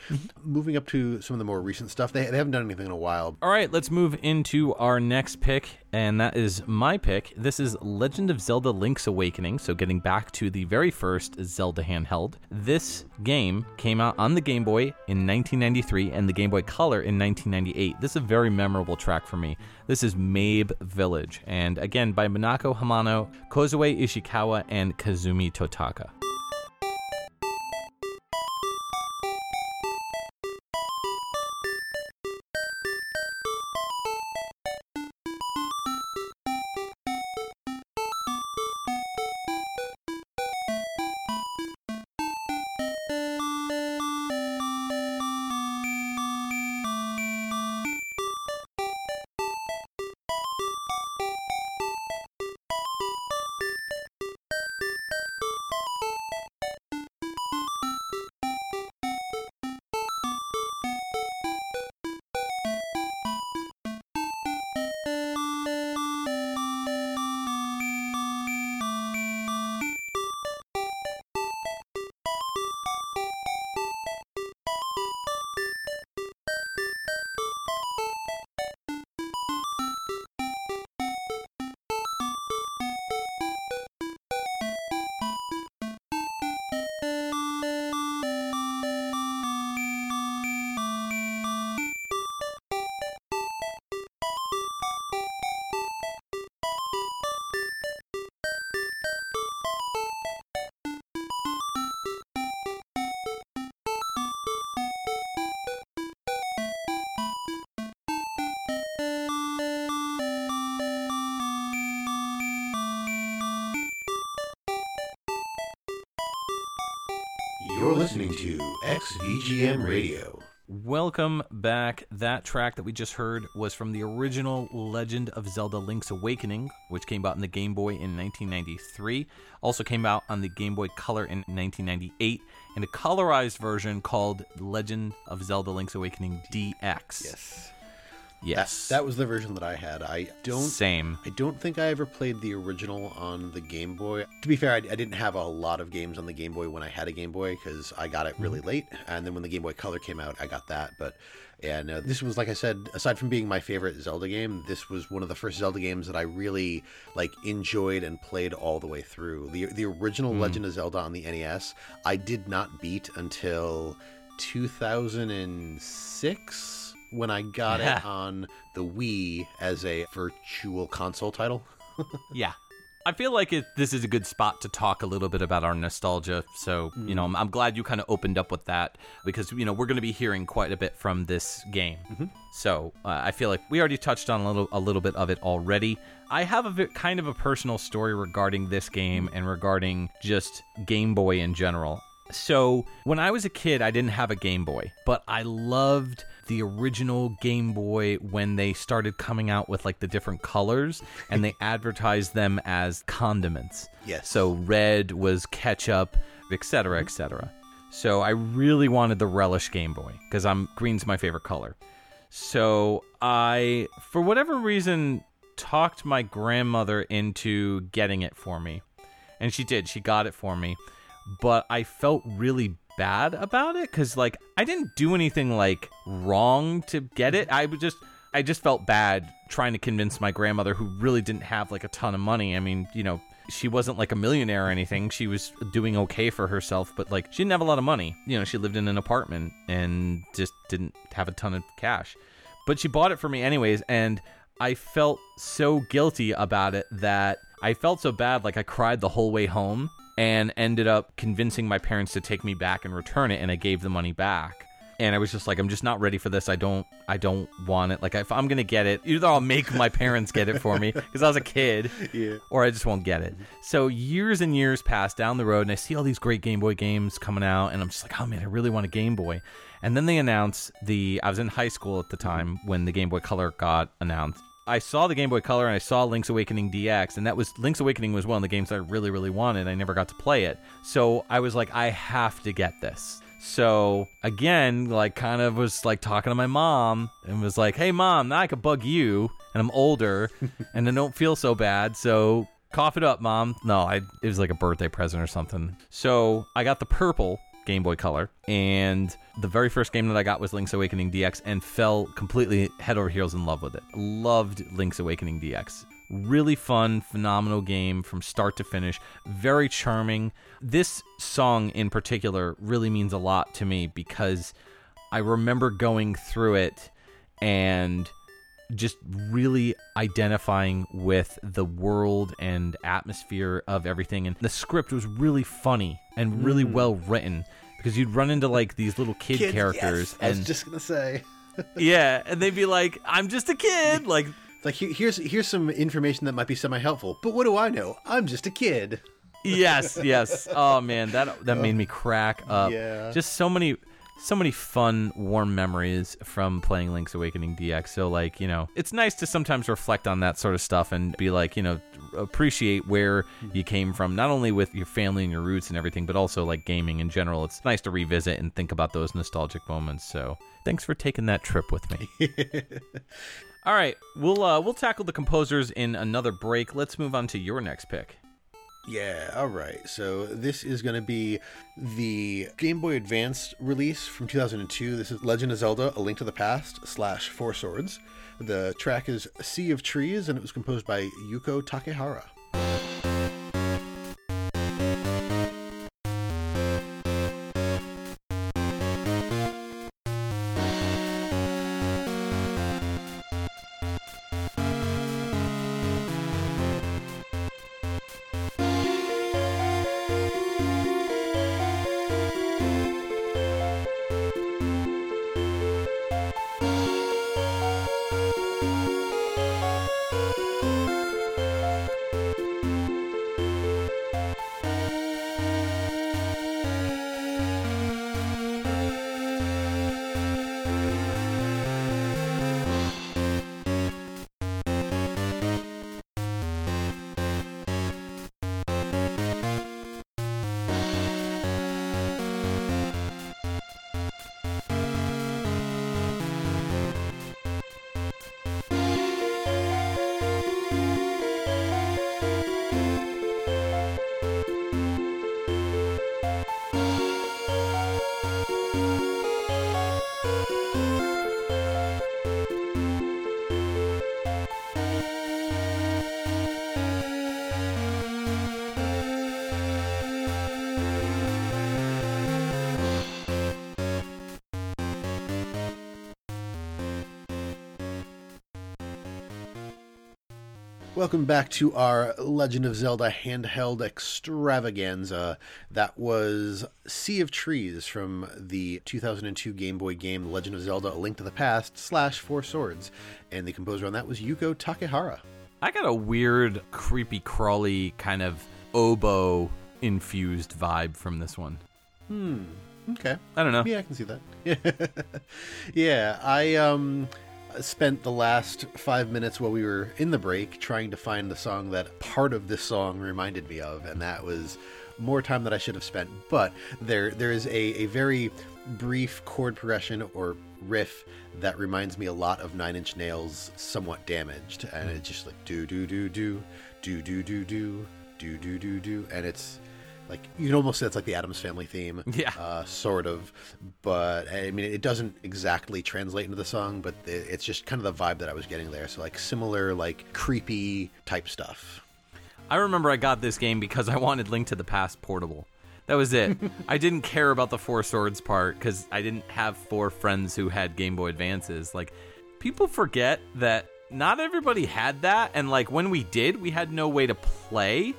Moving up to some of the more recent stuff, they, they haven't done anything in a while. All right, let's move into our next pick. and that is my pick. This is Legend of Zelda Link's Awakening, so getting back to the very first Zelda handheld. This game came out on the Game Boy in 1993 and the Game Boy Color in 1998. This is a very memorable track for me. This is Mabe Village, and again by Minako Hamano, Kozue Ishikawa, and Kazumi Totaka. Listening to XVGM Radio. Welcome back. That track that we just heard was from the original Legend of Zelda Link's Awakening, which came out in the Game Boy in 1993. Also came out on the Game Boy Color in 1998, and a colorized version called Legend of Zelda Link's Awakening DX. Yes. Yes. That, that was the version that I had. I don't Same. I don't think I ever played the original on the Game Boy. To be fair, I, I didn't have a lot of games on the Game Boy when I had a Game Boy because I got it really late. And then when the Game Boy Color came out, I got that. But and uh, this was, like I said, aside from being my favorite Zelda game, this was one of the first Zelda games that I really like enjoyed and played all the way through. the The original Legend of Zelda on the NES, I did not beat until 2006 when I got it on the Wii as a virtual console title. Yeah. I feel like it, this is a good spot to talk a little bit about our nostalgia. So, you know, I'm, I'm glad you kind of opened up with that because, you know, we're going to be hearing quite a bit from this game. So uh, I feel like we already touched on a little, a little bit of it already. I have a bit, kind of a personal story regarding this game and regarding just Game Boy in general. So, when I was a kid, I didn't have a Game Boy, but I loved the original Game Boy when they started coming out with like the different colors and they advertised them as condiments. Yes. So, red was ketchup, etc., etc. So, I really wanted the Relish Game Boy because I'm green's my favorite color. So, I for whatever reason talked my grandmother into getting it for me. And she did. She got it for me but I felt really bad about it because like I didn't do anything like wrong to get it. I just I just felt bad trying to convince my grandmother who really didn't have like a ton of money. I mean, you know, she wasn't like a millionaire or anything. She was doing okay for herself, but like she didn't have a lot of money. You know, she lived in an apartment and just didn't have a ton of cash. But she bought it for me anyways and I felt so guilty about it that I felt so bad like I cried the whole way home and ended up convincing my parents to take me back and return it and I gave the money back. And I was just like I'm just not ready for this. I don't I don't want it. Like if I'm going to get it, either I'll make my parents get it for me because I was a kid Yeah. or I just won't get it. So years and years pass down the road and I see all these great Game Boy games coming out and I'm just like, "Oh man, I really want a Game Boy." And then they announce the I was in high school at the time when the Game Boy Color got announced. I saw the Game Boy Color and I saw Link's Awakening DX, and that was Link's Awakening was one of the games that I really, really wanted. I never got to play it, so I was like, I have to get this. So again, like, kind of was like talking to my mom and was like, Hey, mom, now I could bug you, and I'm older, and I don't feel so bad, so cough it up, mom. No, I it was like a birthday present or something. So I got the purple Game Boy Color, and the very first game that I got was Link's Awakening DX, and fell completely head over heels in love with it. Loved Link's Awakening DX. Really fun, phenomenal game from start to finish. Very charming. This song in particular really means a lot to me because I remember going through it and just really identifying with the world and atmosphere of everything. And the script was really funny and really mm. well written because you'd run into like these little kid Kids, characters yes, I was and just gonna say. yeah, and they'd be like, "I'm just a kid," like. It's like here's here's some information that might be semi helpful, but what do I know? I'm just a kid. yes, yes. Oh man, that that made me crack up. Yeah. Just so many so many fun warm memories from playing Link's Awakening DX. So like, you know, it's nice to sometimes reflect on that sort of stuff and be like, you know, appreciate where you came from, not only with your family and your roots and everything, but also like gaming in general. It's nice to revisit and think about those nostalgic moments. So, thanks for taking that trip with me. All right, we'll uh, we'll tackle the composers in another break. Let's move on to your next pick. Yeah, all right. So this is going to be the Game Boy Advance release from 2002. This is Legend of Zelda: A Link to the Past slash Four Swords. The track is "Sea of Trees" and it was composed by Yuko Takehara. Welcome back to our Legend of Zelda handheld extravaganza. That was Sea of Trees from the 2002 Game Boy game Legend of Zelda: A Link to the Past slash Four Swords, and the composer on that was Yuko Takehara. I got a weird, creepy, crawly kind of oboe infused vibe from this one. Hmm. Okay, I don't know. yeah, I can see that. yeah, I um spent the last five minutes while we were in the break trying to find the song that part of this song reminded me of, and that was more time that I should have spent. But there there is a, a very brief chord progression or riff that reminds me a lot of Nine Inch Nails' "Somewhat Damaged," and it's just like do do do do do do do do do do do do, and it's like you can almost say it's like the Addams Family theme, Yeah. uh, sort of. But I mean, it doesn't exactly translate into the song, but it's just kind of the vibe that I was getting there. So like similar, like creepy type stuff. I remember I got this game because I wanted Link to the Past portable. That was it. I didn't care about the Four Swords part because I didn't have four friends who had Game Boy Advances. Like, people forget that not everybody had that, and like when we did, we had no way to play.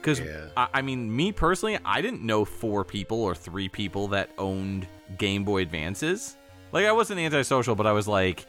Because Yeah. I, I mean, me personally, I didn't know four people or three people that owned Game Boy Advances. Like, I wasn't antisocial, but I was like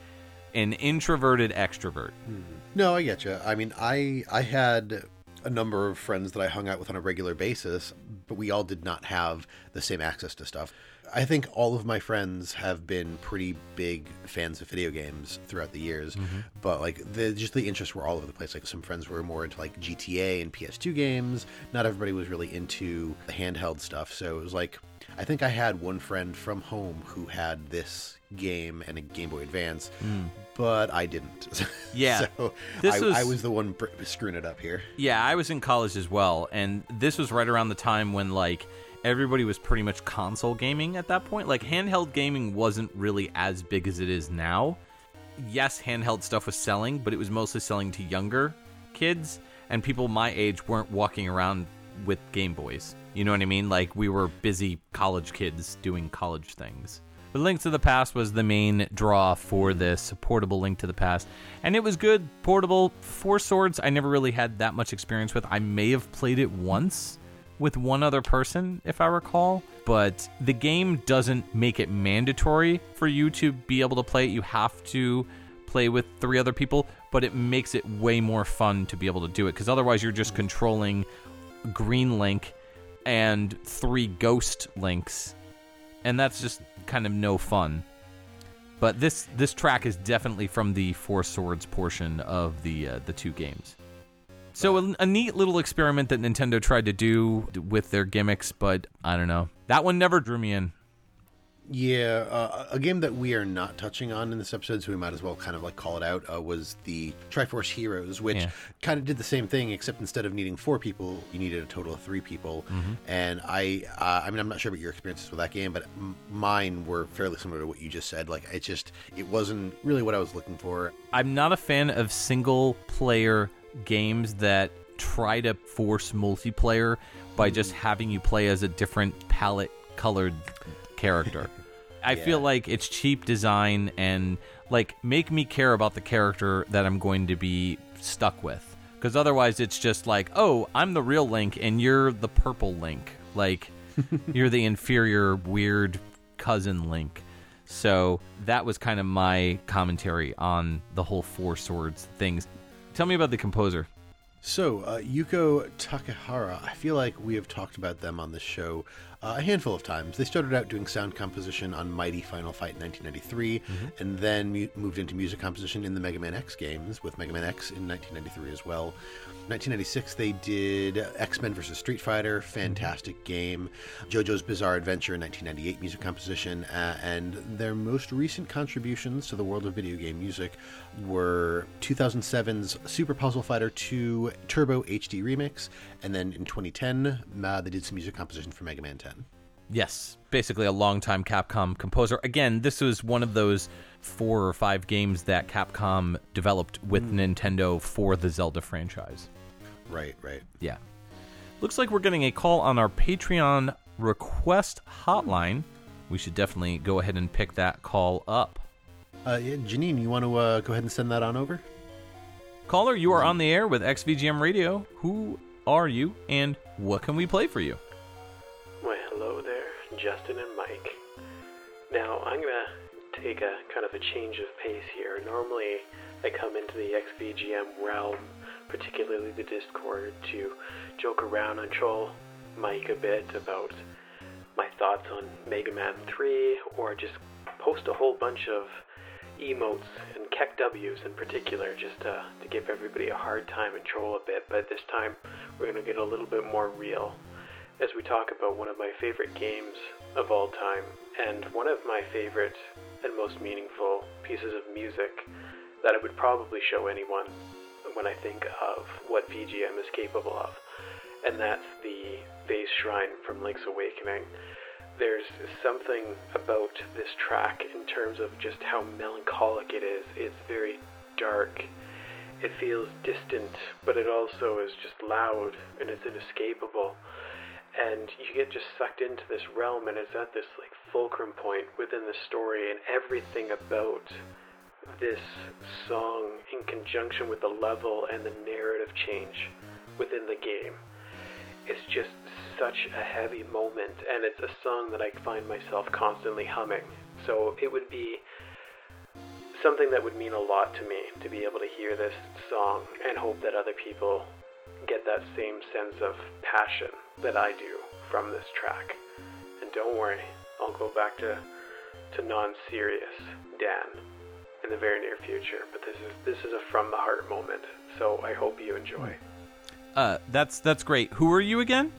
an introverted extrovert. Hmm. No, I get you. I mean, I I had a number of friends that I hung out with on a regular basis, but we all did not have the same access to stuff. I think all of my friends have been pretty big fans of video games throughout the years, mm-hmm. but like the just the interests were all over the place. Like some friends were more into like GTA and PS2 games. Not everybody was really into the handheld stuff. So it was like I think I had one friend from home who had this game and a Game Boy Advance, hmm. but I didn't. Yeah. so This I, was- I was the one br- screwing it up here. Yeah, I was in college as well, and this was right around the time when like everybody was pretty much console gaming at that point. Like handheld gaming wasn't really as big as it is now. Yes, handheld stuff was selling, but it was mostly selling to younger kids and people my age weren't walking around with Game Boys. You know what I mean? Like we were busy college kids doing college things. But Link to the Past was the main draw for this portable Link to the Past. And it was good, portable. Four Swords, I never really had that much experience with. I may have played it once with one other person, if I recall. But the game doesn't make it mandatory for you to be able to play it. You have to play with three other people, but it makes it way more fun to be able to do it because otherwise you're just controlling Green Link and three Ghost Links, and that's just kind of no fun. But this this track is definitely from the Four Swords portion of the uh, the two games. So a, a, neat little experiment that Nintendo tried to do with their gimmicks, but I don't know. That one never drew me in. Yeah, uh, a game that we are not touching on in this episode, so we might as well kind of like call it out, uh, was the Triforce Heroes, which yeah. kind of did the same thing, except instead of needing four people, you needed a total of three people. Mm-hmm. And I, uh, I mean, I'm not sure about your experiences with that game, but m- mine were fairly similar to what you just said. Like, it just, it wasn't really what I was looking for. I'm not a fan of single player games that try to force multiplayer by hmm. just having you play as a different palette colored character. I yeah. feel like it's cheap design and like make me care about the character that I'm going to be stuck with. Because otherwise, it's just like, oh, I'm the real Link and you're the purple Link. Like, you're the inferior, weird cousin Link. So that was kind of my commentary on the whole Four Swords things. Tell me about the composer. So, uh, Yuko Takehara, I feel like we have talked about them on this show uh, a handful of times. They started out doing sound composition on Mighty Final Fight in 1993, mm-hmm. and then mu- moved into music composition in the Mega Man X games with Mega Man X in 1993 as well. 1996, they did X Men vs. Street Fighter, fantastic game. JoJo's Bizarre Adventure in 1998, music composition. Uh, and their most recent contributions to the world of video game music were 2007's Super Puzzle Fighter 2 Turbo HD Remix, and then in 2010, uh, they did some music composition for Mega Man 10. Yes, basically a longtime Capcom composer. Again, this was one of those four or five games that Capcom developed with mm. Nintendo for the Zelda franchise. Right, right. Yeah. Looks like we're getting a call on our Patreon request hotline. We should definitely go ahead and pick that call up. Uh, yeah, Janine, you want to uh, go ahead and send that on over? Caller, you are on the air with XVGM Radio. Who are you, and what can we play for you? Well, hello there, Justin and Mike. Now, I'm going to take a kind of a change of pace here. Normally, I come into the XVGM realm particularly the Discord, to joke around and troll Mike a bit about my thoughts on Mega Man 3, or just post a whole bunch of emotes and KEKWs in particular, just to, to give everybody a hard time and troll a bit. But this time, we're going to get a little bit more real as we talk about one of my favorite games of all time, and one of my favorite and most meaningful pieces of music that I would probably show anyone when I think of what VGM is capable of, and that's the Face Shrine from Link's Awakening. There's something about this track in terms of just how melancholic it is. It's very dark. It feels distant, but it also is just loud and it's inescapable. And you get just sucked into this realm, and it's at this like fulcrum point within the story, and everything about this song in conjunction with the level and the narrative change within the game. It's just such a heavy moment, and it's a song that I find myself constantly humming. So it would be something that would mean a lot to me to be able to hear this song and hope that other people get that same sense of passion that I do from this track. And don't worry, I'll go back to to non-serious Dan in the very near future. But this is this is a from the heart moment. So I hope you enjoy. Uh, that's that's great. Who are you again?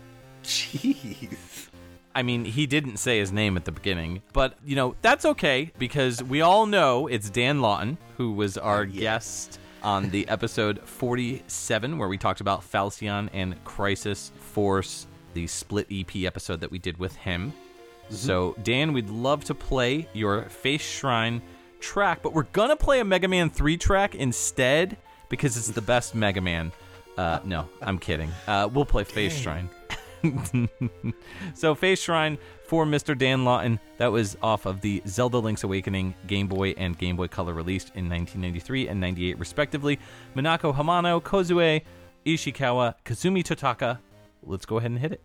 Jeez. I mean, he didn't say his name at the beginning, but you know that's okay because we all know it's Dan Lawton who was our yeah. guest on the episode 47 where we talked about Falsion and Crisis Force the split EP episode that we did with him. So, Dan, we'd love to play your Face Shrine track, but we're gonna play a Mega Man 3 track instead because it's the best Mega Man. Uh, no, I'm kidding. Uh, we'll play Face Shrine. so, Face Shrine for Mr. Dan Lawton. That was off of the Zelda Link's Awakening Game Boy and Game Boy Color released in 1993 and 98, respectively. Minako Hamano, Kozue Ishikawa, Kazumi Totaka. Let's go ahead and hit it.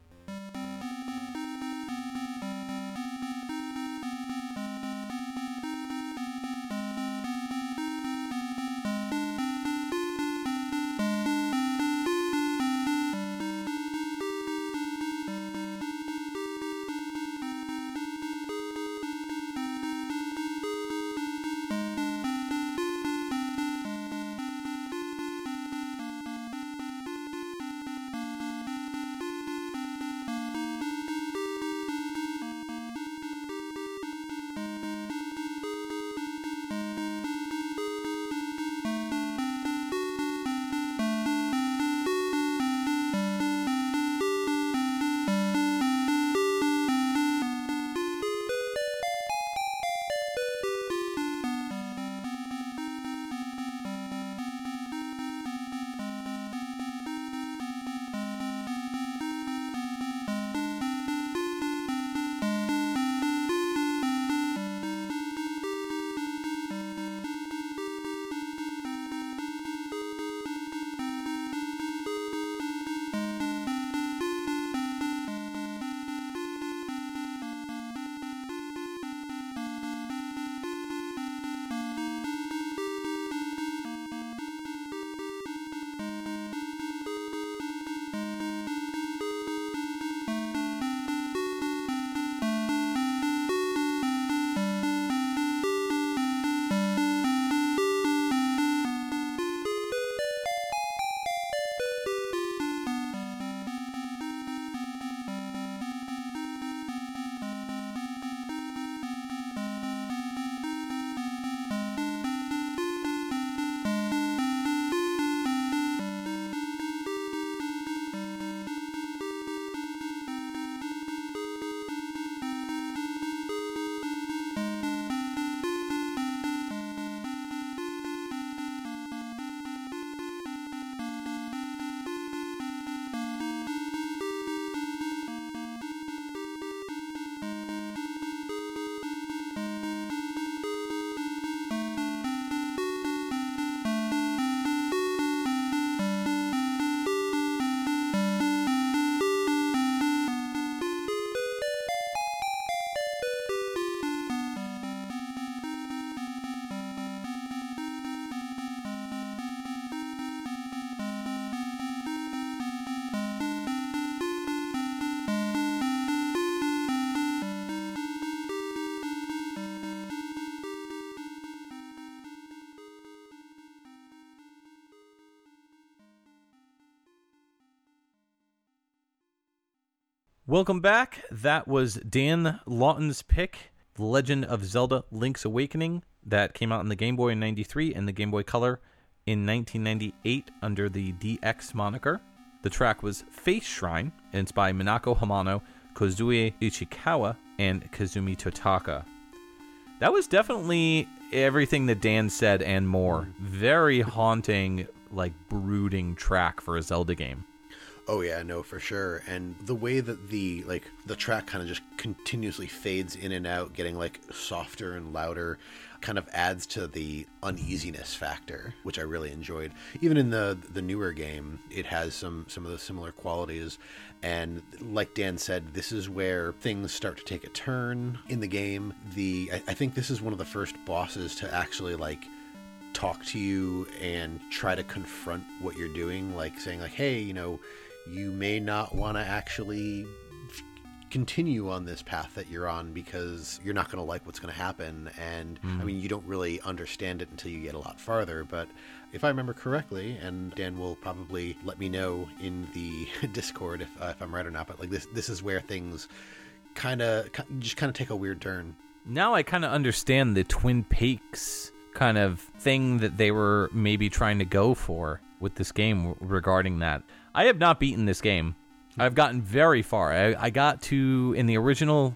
Welcome back. That was Dan Lawton's pick, The Legend of Zelda Link's Awakening, that came out in the Game Boy in 93 and the Game Boy Color in 1998 under the DX moniker. The track was Face Shrine, and it's by Minako Hamano, Kozue Ishikawa, and Kazumi Totaka. That was definitely everything that Dan said and more. Very haunting, like brooding track for a Zelda game. Oh yeah, no, for sure. And the way that the like the track kind of just continuously fades in and out, getting like softer and louder, kind of adds to the uneasiness factor, which I really enjoyed. Even in the the newer game, it has some some of the similar qualities. And like Dan said, this is where things start to take a turn in the game. The I, I think this is one of the first bosses to actually like talk to you and try to confront what you're doing, like saying like, hey, you know you may not want to actually continue on this path that you're on because you're not going to like what's going to happen. And i mean you don't really understand it until you get a lot farther. But if i remember correctly and dan will probably let me know in the discord if, uh, if i'm right or not but like this this is where things kind of just kind of take a weird turn. Now I kind of understand the Twin Peaks kind of thing that they were maybe trying to go for with this game regarding that. I have not beaten this game. I've gotten very far. I, I got to in the original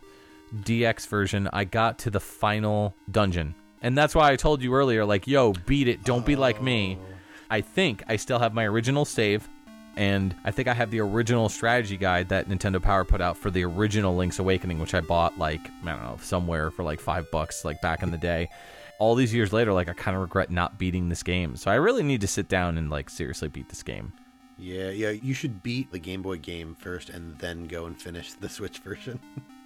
DX version. I got to the final dungeon, and that's why I told you earlier, like, "Yo, beat it! Don't be like me." I think I still have my original save, and I think I have the original strategy guide that Nintendo Power put out for the original Link's Awakening, which I bought like I don't know somewhere for like five bucks, like back in the day. All these years later, like I kind of regret not beating this game. So I really need to sit down and like seriously beat this game. Yeah, yeah. You should beat the Game Boy game first, and then go and finish the Switch version.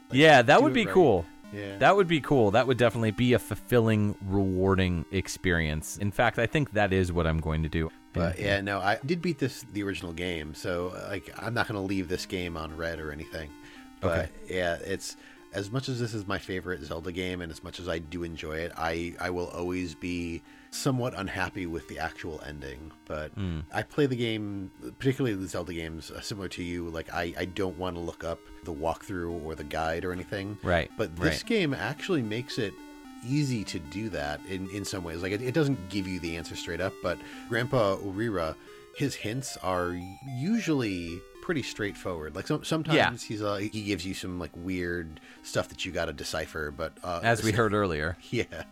Like, yeah, that would be right. cool. Yeah. That would be cool. That would definitely be a fulfilling, rewarding experience. In fact, I think that is what I'm going to do. But yeah, no, I did beat this the original game, so like I'm not going to leave this game on red or anything. But yeah, it's as much as this is my favorite Zelda game, and as much as I do enjoy it, I I will always be somewhat unhappy with the actual ending. But Hmm. I play the game, particularly the Zelda games, uh, similar to you. Like I I don't want to look up the walkthrough or the guide or anything. Right, But this right. game actually makes it easy to do that in, in some ways. Like it, it doesn't give you the answer straight up, but Grandpa Ulrira, his hints are usually pretty straightforward. Like some, sometimes he's uh, he gives you some like weird stuff that you got to decipher, but uh, As we heard earlier. yeah.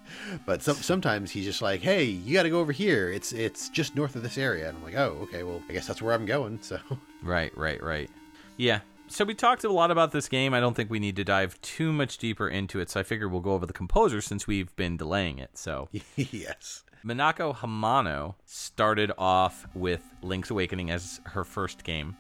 But some, sometimes he's just like, "Hey, you got to go over here. It's it's just north of this area." And I'm like, "Oh, okay. Well, I guess that's where I'm going." So Right, right, right. Yeah. So we talked a lot about this game. I don't think we need to dive too much deeper into it. So I figured we'll go over the composer since we've been delaying it. So yes. Minako Hamano started off with Link's Awakening as her first game.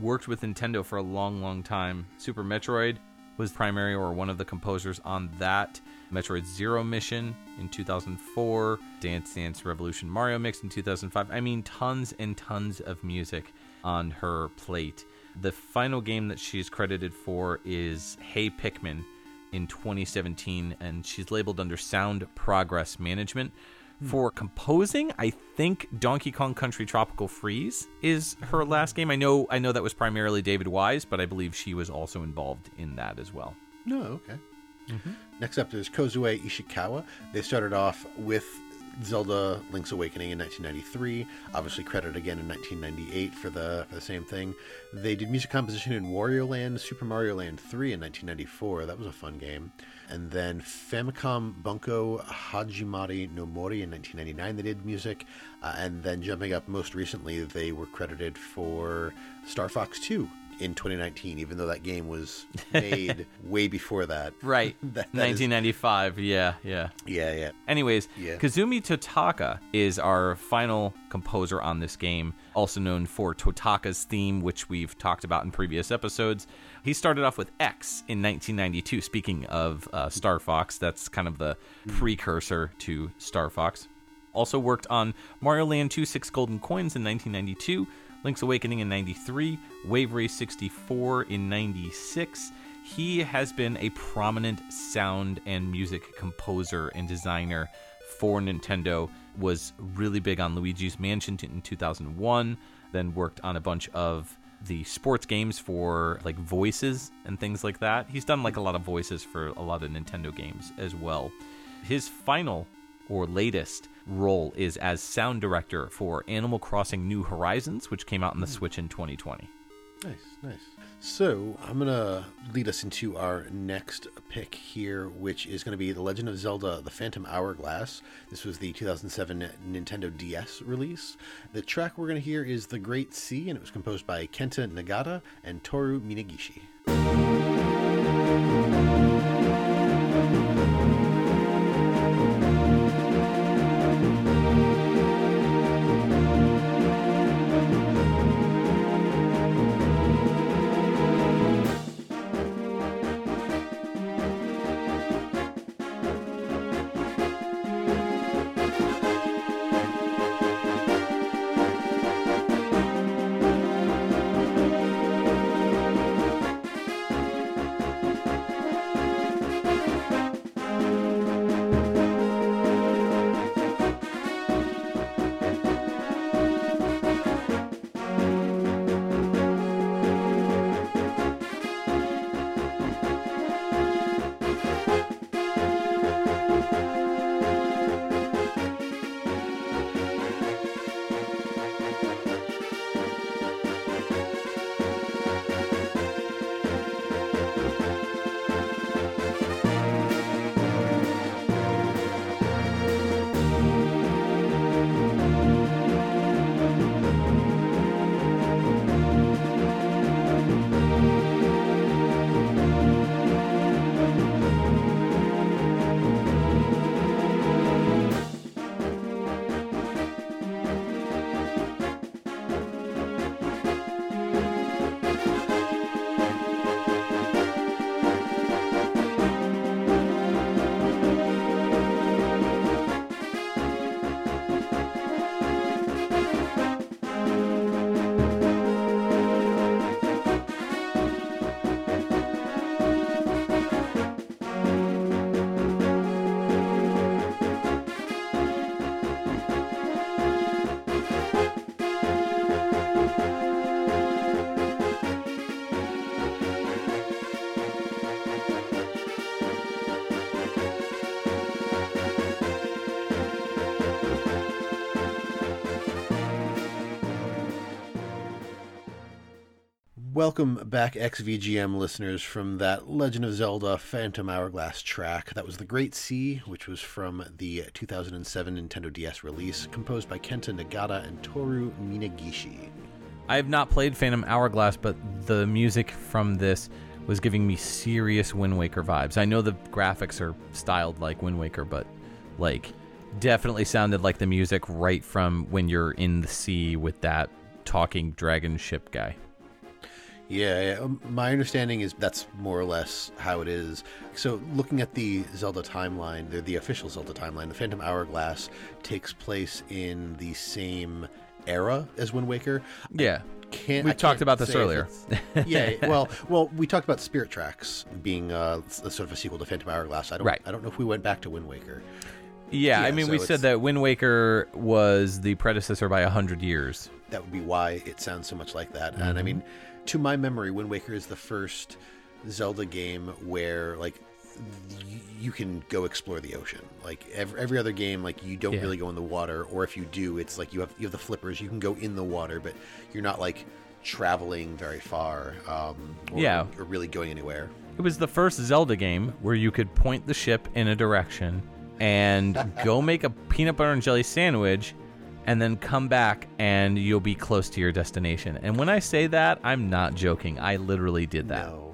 Worked with Nintendo for a long, long time. Super Metroid was primary or one of the composers on that. Metroid Zero Mission in 2004. Dance Dance Revolution Mario Mix in 2005. I mean, tons and tons of music on her plate. The final game that she's credited for is Hey Pikmin in 2017, and she's labeled under Sound Progress Management. Hmm. For composing, I think Donkey Kong Country Tropical Freeze is her last game. I know I know that was primarily David Wise, but I believe she was also involved in that as well. No, okay. Mm-hmm. Next up, is Kozue Ishikawa. They started off with Zelda Link's Awakening in 1993, obviously credited again in 1998 for the, for the same thing. They did music composition in Wario Land, Super Mario Land 3 in 1994. That was a fun game. And then Famicom Bunko Hajimari no Mori in 1999, they did music. Uh, and then jumping up most recently, they were credited for Star Fox 2 in 2019, even though that game was made way before that. Right. That- that is- 1995. Yeah, yeah. yeah, yeah. Anyways, Yeah. Kazumi Totaka is our final composer on this game, also known for Totaka's theme, which we've talked about in previous episodes. He started off with X in 1992. Speaking of uh, Star Fox, that's kind of the precursor to Star Fox. Also worked on Mario Land 2 Six Golden Coins in 1992, Link's Awakening in 93, Wave Race 64 in 96. He has been a prominent sound and music composer and designer for Nintendo. Was really big on Luigi's Mansion in 2001, then worked on a bunch of the sports games for like voices and things like that. He's done like a lot of voices for a lot of Nintendo games as well. His final or latest role is as sound director for Animal Crossing New Horizons, which came out on the hmm. Switch in 2020. Nice, nice. So I'm gonna lead us into our next pick here, which is gonna be The Legend of Zelda: The Phantom Hourglass. This was the 2007 Nintendo DS release. The track we're gonna hear is "The Great Sea," and it was composed by Kenta Nagata and Toru Minegishi. Welcome back, XVGM listeners, from that Legend of Zelda Phantom Hourglass track. That was The Great Sea, which was from the 2007 Nintendo DS release, composed by Kenta Nagata and Toru Minegishi. I have not played Phantom Hourglass, but the music from this was giving me serious Wind Waker vibes. I know the graphics are styled like Wind Waker, but like definitely sounded like the music right from when you're in the sea with that talking dragon ship guy. Yeah, yeah. Um, my understanding is that's more or less how it is. So, looking at the Zelda timeline, the, the official Zelda timeline, the Phantom Hourglass takes place in the same era as Wind Waker. Yeah. Can't, We talked about this earlier. yeah, well, well, we talked about Spirit Tracks being uh, s- sort of a sequel to Phantom Hourglass. I don't, Right. I don't know if we went back to Wind Waker. Yeah, I mean, so we said that Wind Waker was the predecessor by 100 years. that would be why it sounds so much like that. And Mm-hmm. I mean, to my memory, Wind Waker is the first Zelda game where like you can go explore the ocean. Like every, every other game, like you don't Yeah. really go in the water, or if you do, it's like you have you have the flippers. You can go in the water, but you're not like traveling very far. Um, or, Yeah. or really going anywhere. It was the first Zelda game where you could point the ship in a direction and go make a peanut butter and jelly sandwich and then come back and you'll be close to your destination. And when I say that, I'm not joking. I literally did that. No.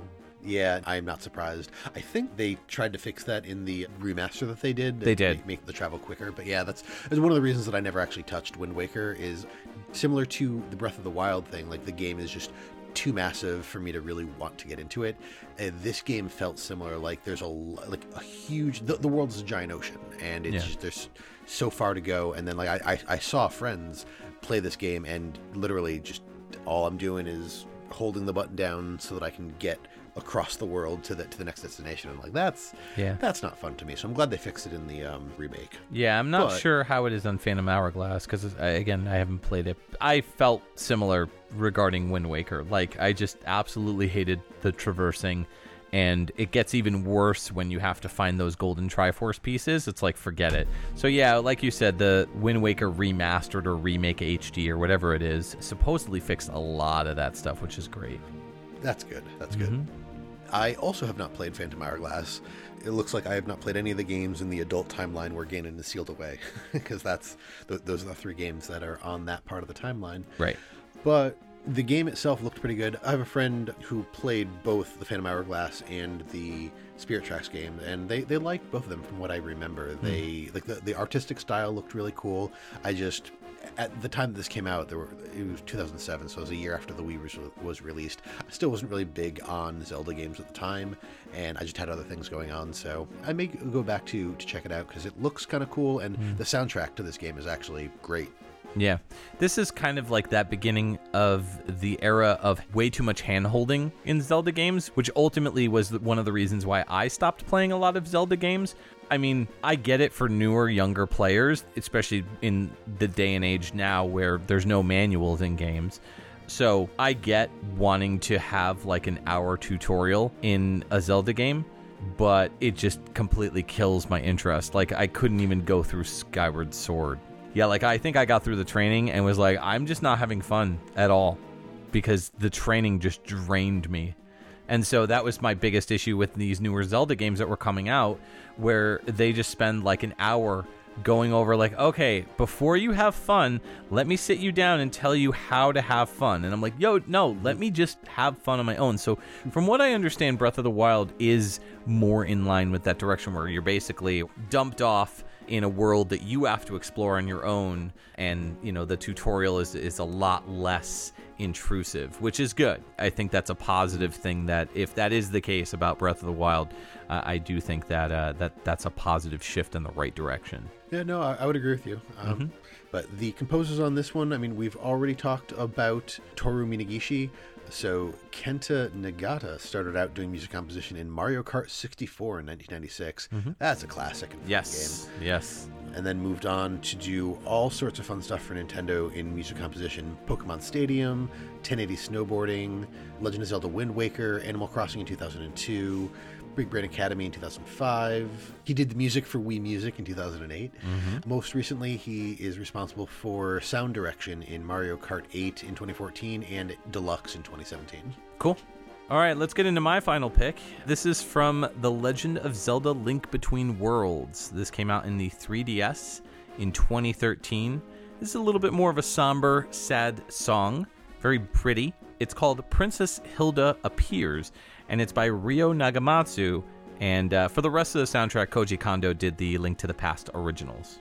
Yeah, I'm not surprised. I think they tried to fix that in the remaster that they did. They did. Make, make the travel quicker. But yeah, that's, that's one of the reasons that I never actually touched Wind Waker is similar to the Breath of the Wild thing. Like the game is just too massive for me to really want to get into it. This game felt similar. Like there's a like a huge the, the world is a giant ocean, and it's Yeah. just there's so far to go. And then like I, I I saw friends play this game, and literally just all I'm doing is holding the button down so that I can get across the world to the to the next destination. And like that's Yeah. that's not fun to me. So I'm glad they fixed it in the um, remake. Yeah, I'm not But- sure how it is on Phantom Hourglass because again, I haven't played it. I felt similar regarding Wind Waker. Like I just absolutely hated the traversing, and it gets even worse when you have to find those golden Triforce pieces. It's like forget it. So yeah, like you said, the Wind Waker remastered or remake HD or whatever it is supposedly fixed a lot of that stuff, which is great. That's good. That's good. Mm-hmm. I also have not played Phantom Hourglass. It looks like I have not played any of the games in the adult timeline where Ganon is sealed away, because that's th- those are the three games that are on that part of the timeline. Right. But the game itself looked pretty good. I have a friend who played both the Phantom Hourglass and the Spirit Tracks game, and they, they liked both of them from what I remember. Hmm. They like the, the artistic style looked really cool. I just at the time that this came out, there were it was 2007, so it was a year after the Wii was, was released. I still wasn't really big on Zelda games at the time, and I just had other things going on. So I may go back to to check it out because it looks kind of cool, and hmm. the soundtrack to this game is actually great. Yeah. This is kind of like that beginning of the era of way too much hand holding in Zelda games, which ultimately was one of the reasons why I stopped playing a lot of Zelda games. I mean, I get it for newer, younger players, especially in the day and age now where there's no manuals in games. So I get wanting to have like an hour tutorial in a Zelda game, but it just completely kills my interest. Like, I couldn't even go through Skyward Sword. Yeah, like I think I got through the training and was like, I'm just not having fun at all because the training just drained me. And so that was my biggest issue with these newer Zelda games that were coming out, where they just spend like an hour going over, like, okay, before you have fun, let me sit you down and tell you how to have fun. And I'm like, yo, no, let me just have fun on my own. So, from what I understand, Breath of the Wild is more in line with that direction where you're basically dumped off in a world that you have to explore on your own and you know the tutorial is is a lot less intrusive which is good i think that's a positive thing that if that is the case about breath of the wild uh, i do think that uh, that that's a positive shift in the right direction Yeah, no, I, I would agree with you. Um, But the composers on this one, I mean, we've already talked about Toru Minegishi. So Kenta Nagata started out doing music composition in Mario Kart 64 in 1996. Mm-hmm. That's a classic and yes yes. And then moved on to do all sorts of fun stuff for Nintendo in music composition. Pokemon Stadium, 1080 Snowboarding, Legend of Zelda Wind Waker, Animal Crossing in 2002, Big Brain Academy in 2005. He did the music for Wii Music in 2008. Mm-hmm. Most recently, he is responsible for sound direction in Mario Kart 8 in 2014 and Deluxe in 2017. Cool. All right, let's get into my final pick. This is from The Legend of Zelda Link Between Worlds. This came out in the 3DS in 2013. This is a little bit more of a somber, sad song. Very pretty. It's called Princess Hilda Appears, and it's by Ryo Nagamatsu. And uh, for the rest of the soundtrack, Koji Kondo did the Link to the Past originals.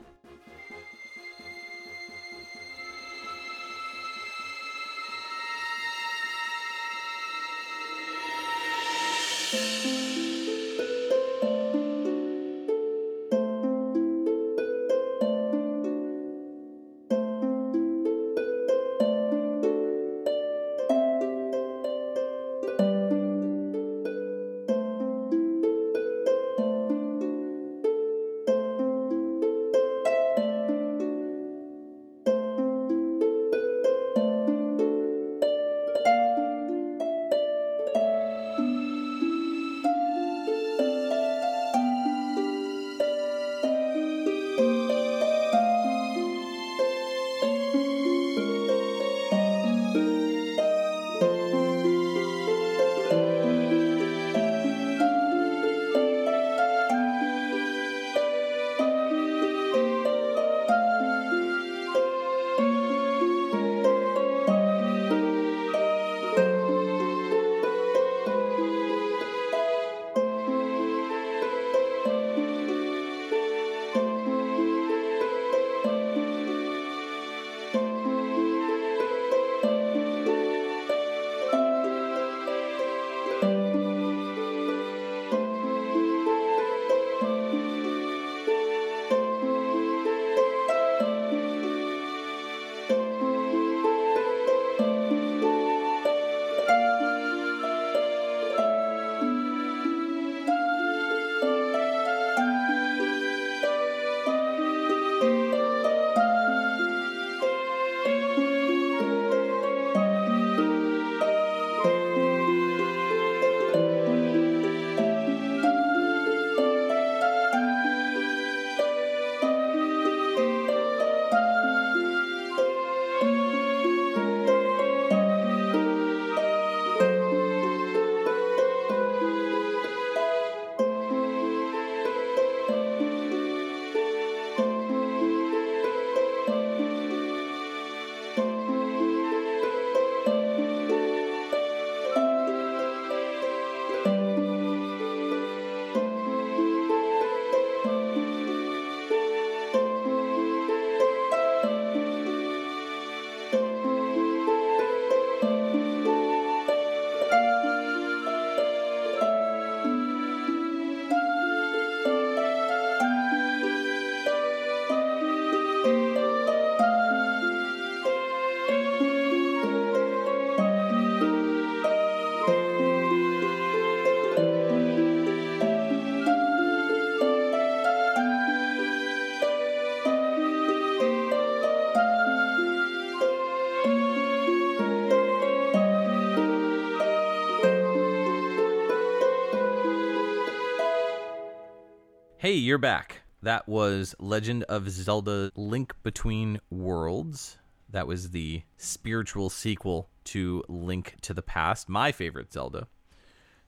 Hey, you're back. That was Legend of Zelda Link Between Worlds. That was the spiritual sequel to Link to the Past, my favorite Zelda.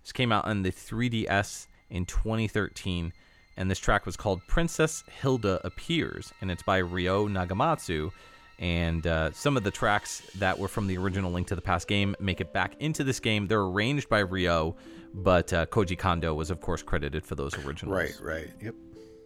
This came out on the 3DS in 2013, and this track was called Princess Hilda Appears, and it's by Ryo Nagamatsu. And uh, some of the tracks that were from the original Link to the Past game make it back into this game. They're arranged by Ryo, but uh, Koji Kondo was, of course, credited for those originals. Right, right. Yep.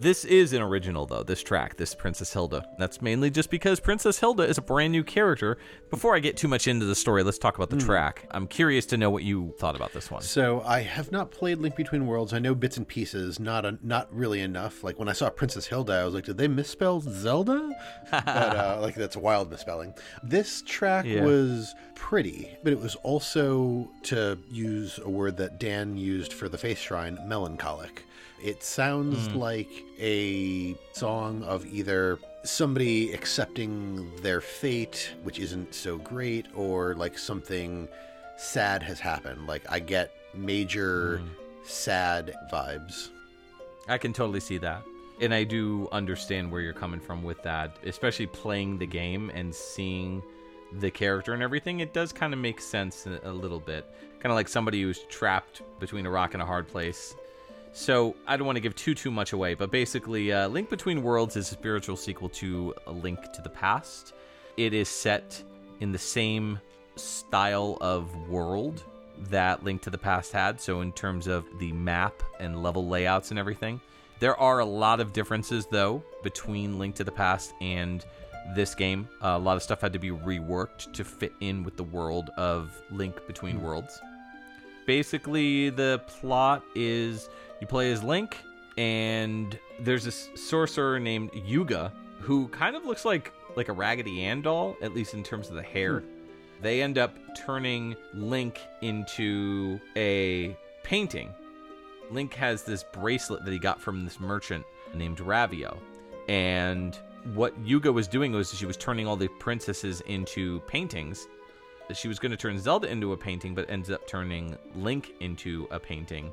This is an original, though, this track, this Princess Hilda. That's mainly just because Princess Hilda is a brand new character. Before I get too much into the story, let's talk about the track. I'm curious to know what you thought about this one. So I have not played Link Between Worlds. I know bits and pieces, not a, not really enough. Like when I saw Princess Hilda, I was like, did they misspell Zelda? but uh, like that's a wild misspelling. This track Yeah. was pretty, but it was also to use a word that Dan used for the face shrine, melancholic. It sounds hmm. like a song of either somebody accepting their fate, which isn't so great, or like something sad has happened. Like I get major hmm. sad vibes. I can totally see that. And I do understand where you're coming from with that, especially playing the game and seeing the character and everything. It does kind of make sense a a little bit. Kind of like somebody who's trapped between a rock and a hard place. So I don't want to give too too much away, but basically, uh, Link Between Worlds is a spiritual sequel to A Link to the Past. It is set in the same style of world that Link to the Past had. So in terms of the map and level layouts and everything, there are a lot of differences though between Link to the Past and this game. Uh, a lot of stuff had to be reworked to fit in with the world of Link Between Worlds basically the plot is you play as Link and there's this sorcerer named Yuga who kind of looks like like a Raggedy Ann doll at least in terms of the hair. Hmm. They end up turning Link into a painting. Link has this bracelet that he got from this merchant named Ravio. And what Yuga was doing was she was turning all the princesses into paintings she was going to turn Zelda into a painting, but ends up turning Link into a painting.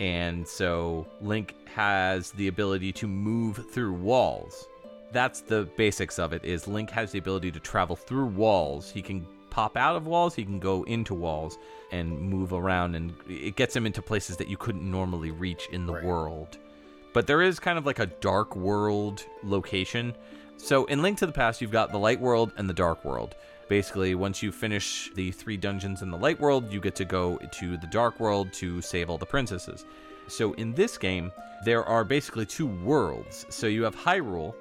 And so Link has the ability to move through walls. That's the basics of it is Link has the ability to travel through walls. He can pop out of walls, he can go into walls and move around and it gets him into places that you couldn't normally reach in the Right. world. But there is kind of like a dark world location. So in Link to the Past, you've got the light world and the dark world. Basically, once you finish the three dungeons in the light world, you get to go to the dark world to save all the princesses. So in this game, there are basically two worlds. So you have Hyrule,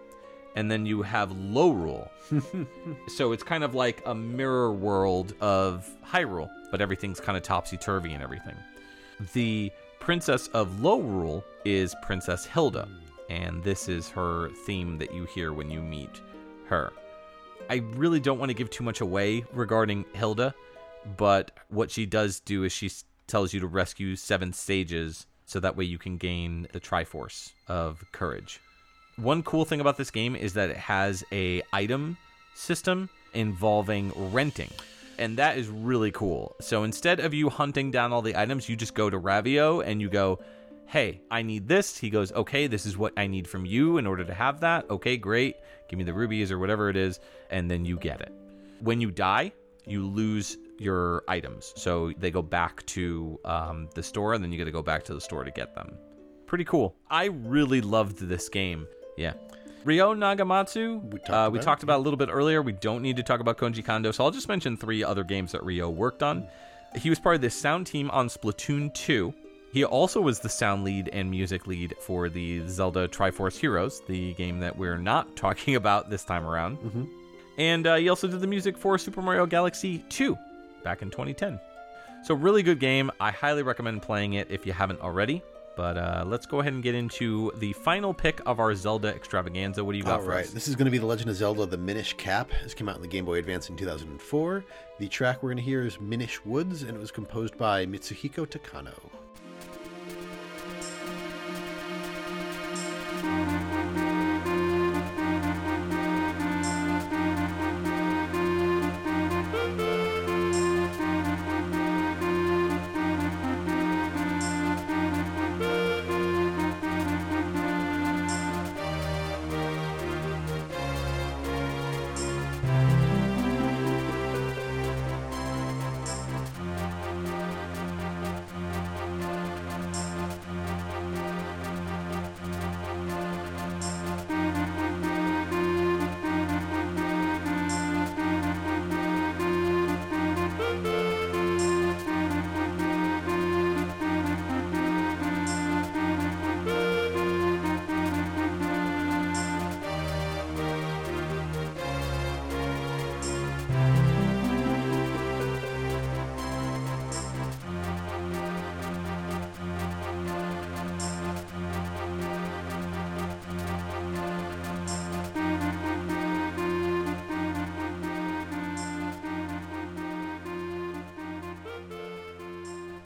and then you have Lowrule. so it's kind of like a mirror world of Hyrule, but everything's kind of topsy turvy and everything. The princess of Lowrule is Princess Hilda, and this is her theme that you hear when you meet her. I really don't want to give too much away regarding Hilda, but what she does do is she tells you to rescue seven stages so that way you can gain the Triforce of Courage. One cool thing about this game is that it has a item system involving renting. And that is really cool. So instead of you hunting down all the items, you just go to Ravio and you go, "Hey, I need this." He goes, "Okay, this is what I need from you in order to have that." Okay, great. Give me the rubies or whatever it is, and then you get it. When you die, you lose your items. So they go back to um, the store, and then you got to go back to the store to get them. Pretty cool. I really loved this game. Yeah. Ryo Nagamatsu, We talked uh, we about talked about a little bit earlier. We don't need to talk about Koji Kondo, so I'll just mention three other games that Ryo worked on. He was part of the sound team on Splatoon 2. He also was the sound lead and music lead for the Zelda Triforce Heroes, the game that we're not talking about this time around. And uh, he also did the music for Super Mario Galaxy 2 back in 2010. So, really good game. I highly recommend playing it if you haven't already. But uh, let's go ahead and get into the final pick of our Zelda extravaganza. What do you got All for right, this is going to be The Legend of Zelda: The Minish Cap. This came out in the Game Boy Advance in 2004. The track we're going to hear is Minish Woods, and it was composed by Mitsuhiko Takano. thank you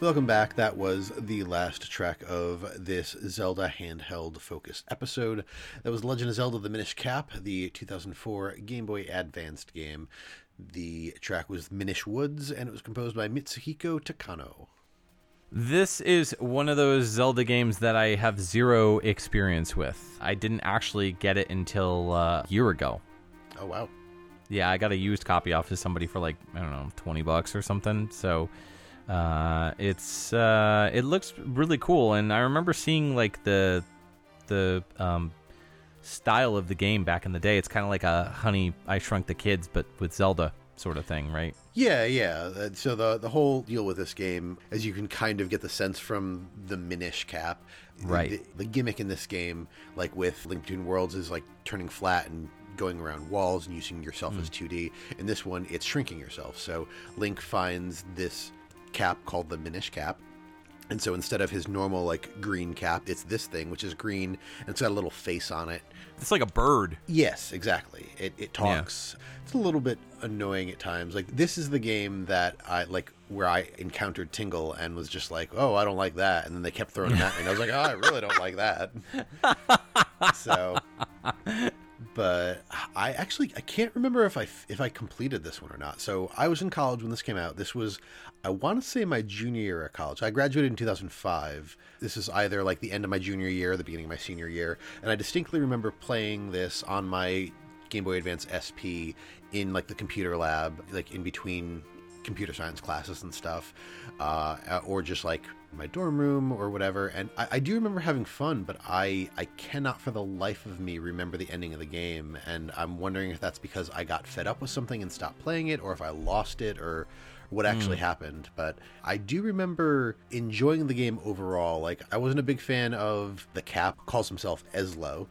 Welcome back. That was the last track of this Zelda handheld focused episode. That was Legend of Zelda The Minish Cap, the 2004 Game Boy Advanced game. The track was Minish Woods, and it was composed by Mitsuhiko Takano. This is one of those Zelda games that I have zero experience with. I didn't actually get it until uh, a year ago. Oh, wow. Yeah, I got a used copy off of somebody for like, I don't know, 20 bucks or something. So uh, it's uh, it looks really cool, and I remember seeing like the the um, style of the game back in the day. It's kind of like a Honey I Shrunk the Kids, but with Zelda sort of thing, right? Yeah, yeah. Uh, So the the whole deal with this game, as you can kind of get the sense from the Minish cap, Right. The, the gimmick in this game, like with Link Between Worlds, is like turning flat and going around walls and using yourself as 2D. In this one, it's shrinking yourself. So Link finds this cap called the Minish cap. And so instead of his normal like green cap, it's this thing which is green and it's got a little face on it. It's like a bird. Yes, exactly. It, it talks. It's a little bit annoying at times. Like this is the game that I like where I encountered Tingle and was just like, "Oh, I don't like that," and then they kept throwing that at me, and I was like, "Oh, I really don't like that." so, but I actually I can't remember if I if I completed this one or not. So I was in college when this came out. This was I want to say my junior year of college. I graduated in 2005. This is either like the end of my junior year or the beginning of my senior year, and I distinctly remember playing this on my Game Boy Advance SP in like the computer lab, like in between computer science classes and stuff, uh, or just like my dorm room or whatever. And I, I do remember having fun, but I I cannot for the life of me remember the ending of the game, and I'm wondering if that's because I got fed up with something and stopped playing it, or if I lost it, or what actually happened. But I do remember enjoying the game overall. Like I wasn't a big fan of the cap calls himself Ezlo,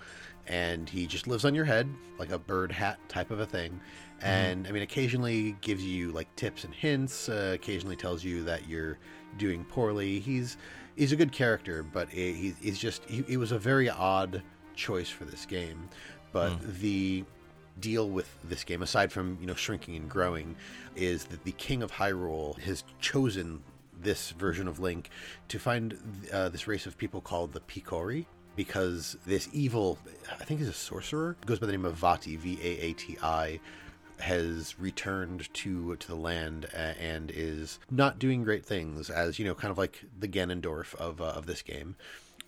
and he just lives on your head like a bird hat type of a thing. And I mean, occasionally gives you like tips and hints. Uh, occasionally tells you that you're doing poorly. He's he's a good character, but he, he- he's just he, he was a very odd choice for this game. But the deal with this game, aside from you know shrinking and growing, is that the King of Hyrule has chosen this version of Link to find uh, this race of people called the Picori. Because this evil, I think he's a sorcerer, goes by the name of Vaati, V A A T I, has returned to to the land and is not doing great things, as you know, kind of like the Ganondorf of uh, of this game.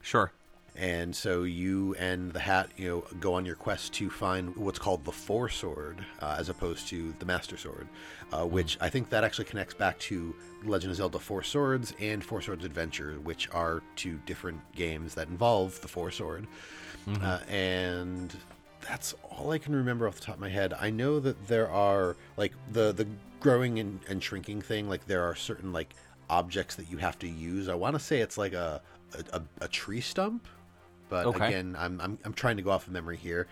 Sure. And so you and the hat, you know, go on your quest to find what's called the Four Sword, uh, as opposed to the Master Sword, uh, which I think that actually connects back to Legend of Zelda Four Swords and Four Swords Adventure, which are two different games that involve the Four Sword. Uh, and that's all I can remember off the top of my head. I know that there are like the the growing and, and shrinking thing. Like there are certain like objects that you have to use. I want to say it's like a a, a, a tree stump, but Okay. again, I'm, I'm I'm trying to go off of memory here.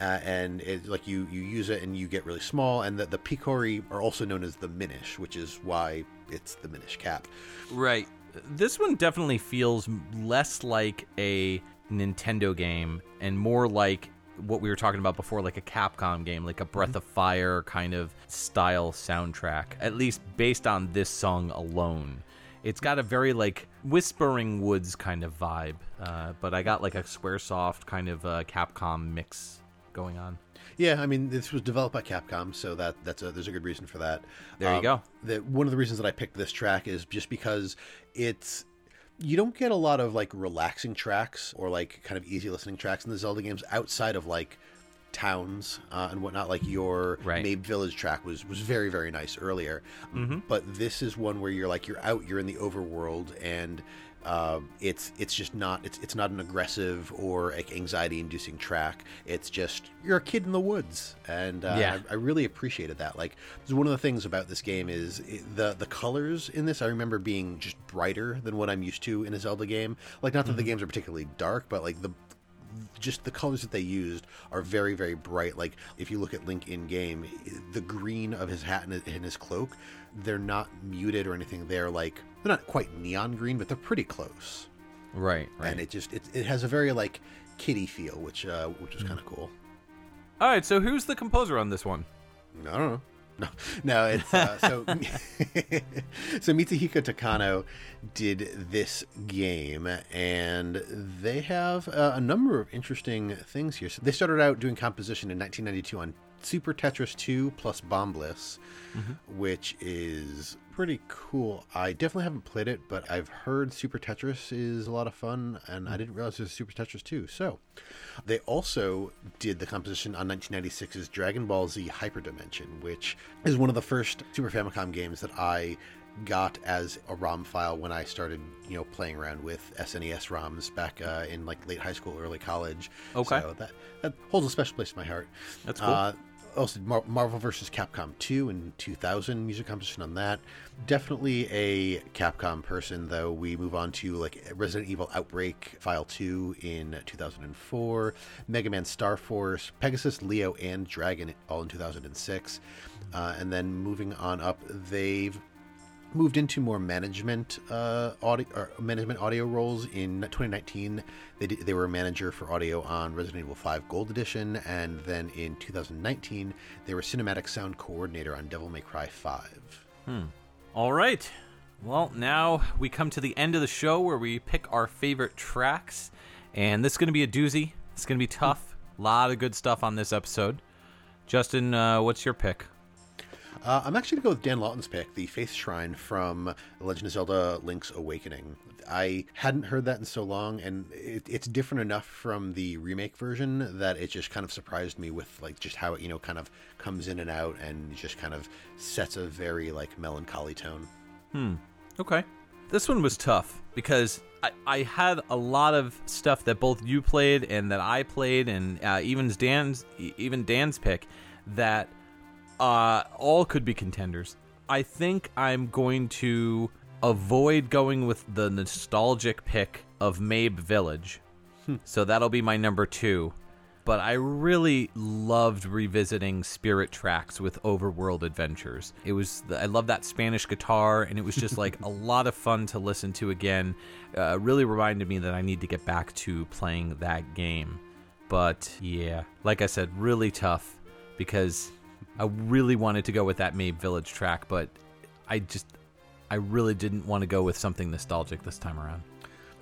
Uh, and it, like you, you use it and you get really small. And the, the Picori are also known as the Minish, which is why it's the Minish cap. Right. This one definitely feels less like a Nintendo game and more like what we were talking about before, like a Capcom game, like a Breath of Fire kind of style soundtrack, at least based on this song alone. It's got a very like Whispering Woods kind of vibe, uh, but I got like a Squaresoft kind of uh, Capcom mix going on. Yeah, I mean, this was developed by Capcom, so that that's a, there's a good reason for that. There you go. That one of the reasons that I picked this track is just because it's you don't get a lot of like relaxing tracks or like kind of easy listening tracks in the Zelda games outside of like towns uh, and whatnot. Like your Right. Mabe Village track was was very very nice earlier, but this is one where you're like you're out, you're in the overworld, and uh, it's it's just not it's it's not an aggressive or anxiety inducing track. It's just you're a kid in the woods, and uh, Yeah. I, I really appreciated that. Like, one of the things about this game is it, the the colors in this. I remember being just brighter than what I'm used to in a Zelda game. Like, not that the games are particularly dark, but like the just the colors that they used are very very bright like if you look at link in game the green of his hat and his, cloak they're not muted or anything they're like they're not quite neon green but they're pretty close Right, right. and it just it, it has a very like kitty feel which uh which Mm. is kind of cool All right, so who's the composer on this one? i don't know No, no, it's uh, so. so Mitsuhiko Takano did this game, and they have uh, a number of interesting things here. So they started out doing composition in 1992 on Super Tetris 2 plus Bombliss, which is pretty cool. I definitely haven't played it, but I've heard Super Tetris is a lot of fun, and I didn't realize there's Super Tetris 2. So they also did the composition on 1996's Dragon Ball Z Hyperdimension, which is one of the first Super Famicom games that I got as a ROM file when I started, you know, playing around with SNES ROMs back uh, in like late high school, early college. Okay. So that, that holds a special place in my heart. That's cool. Uh, also Mar- Marvel vs. Capcom 2 in 2000, music composition on that. Definitely a Capcom person, though. We move on to like Resident Evil Outbreak File 2 in 2004, Mega Man Star Force, Pegasus, Leo, and Dragon all in 2006. Uh, and then moving on up, they've moved into more management uh, audio or management audio roles in 2019 they, did, they were a manager for audio on resident evil 5 gold edition and then in 2019 they were cinematic sound coordinator on devil may cry 5 All right. Well, now we come to the end of the show where we pick our favorite tracks. And this is going to be a doozy. It's going to be tough. A lot of good stuff on this episode. Justin, uh, what's your pick? Uh, i'm actually going to go with dan lawton's pick the face shrine from legend of zelda link's awakening i hadn't heard that in so long and it, it's different enough from the remake version that it just kind of surprised me with like just how it you know kind of comes in and out and just kind of sets a very like melancholy tone Hmm. Okay. This one was tough because I, I had a lot of stuff that both you played and that I played, and uh, even Dan's even Dan's pick that uh, all could be contenders. I think I'm going to avoid going with the nostalgic pick of Mabe Village, so that'll be my number two. But I really loved revisiting Spirit Tracks with Overworld Adventures. It was I love that Spanish guitar, and it was just like a lot of fun to listen to again. Uh, really reminded me that I need to get back to playing that game. But yeah, like I said, really tough because I really wanted to go with that Mabe Village track, but I just I really didn't want to go with something nostalgic this time around.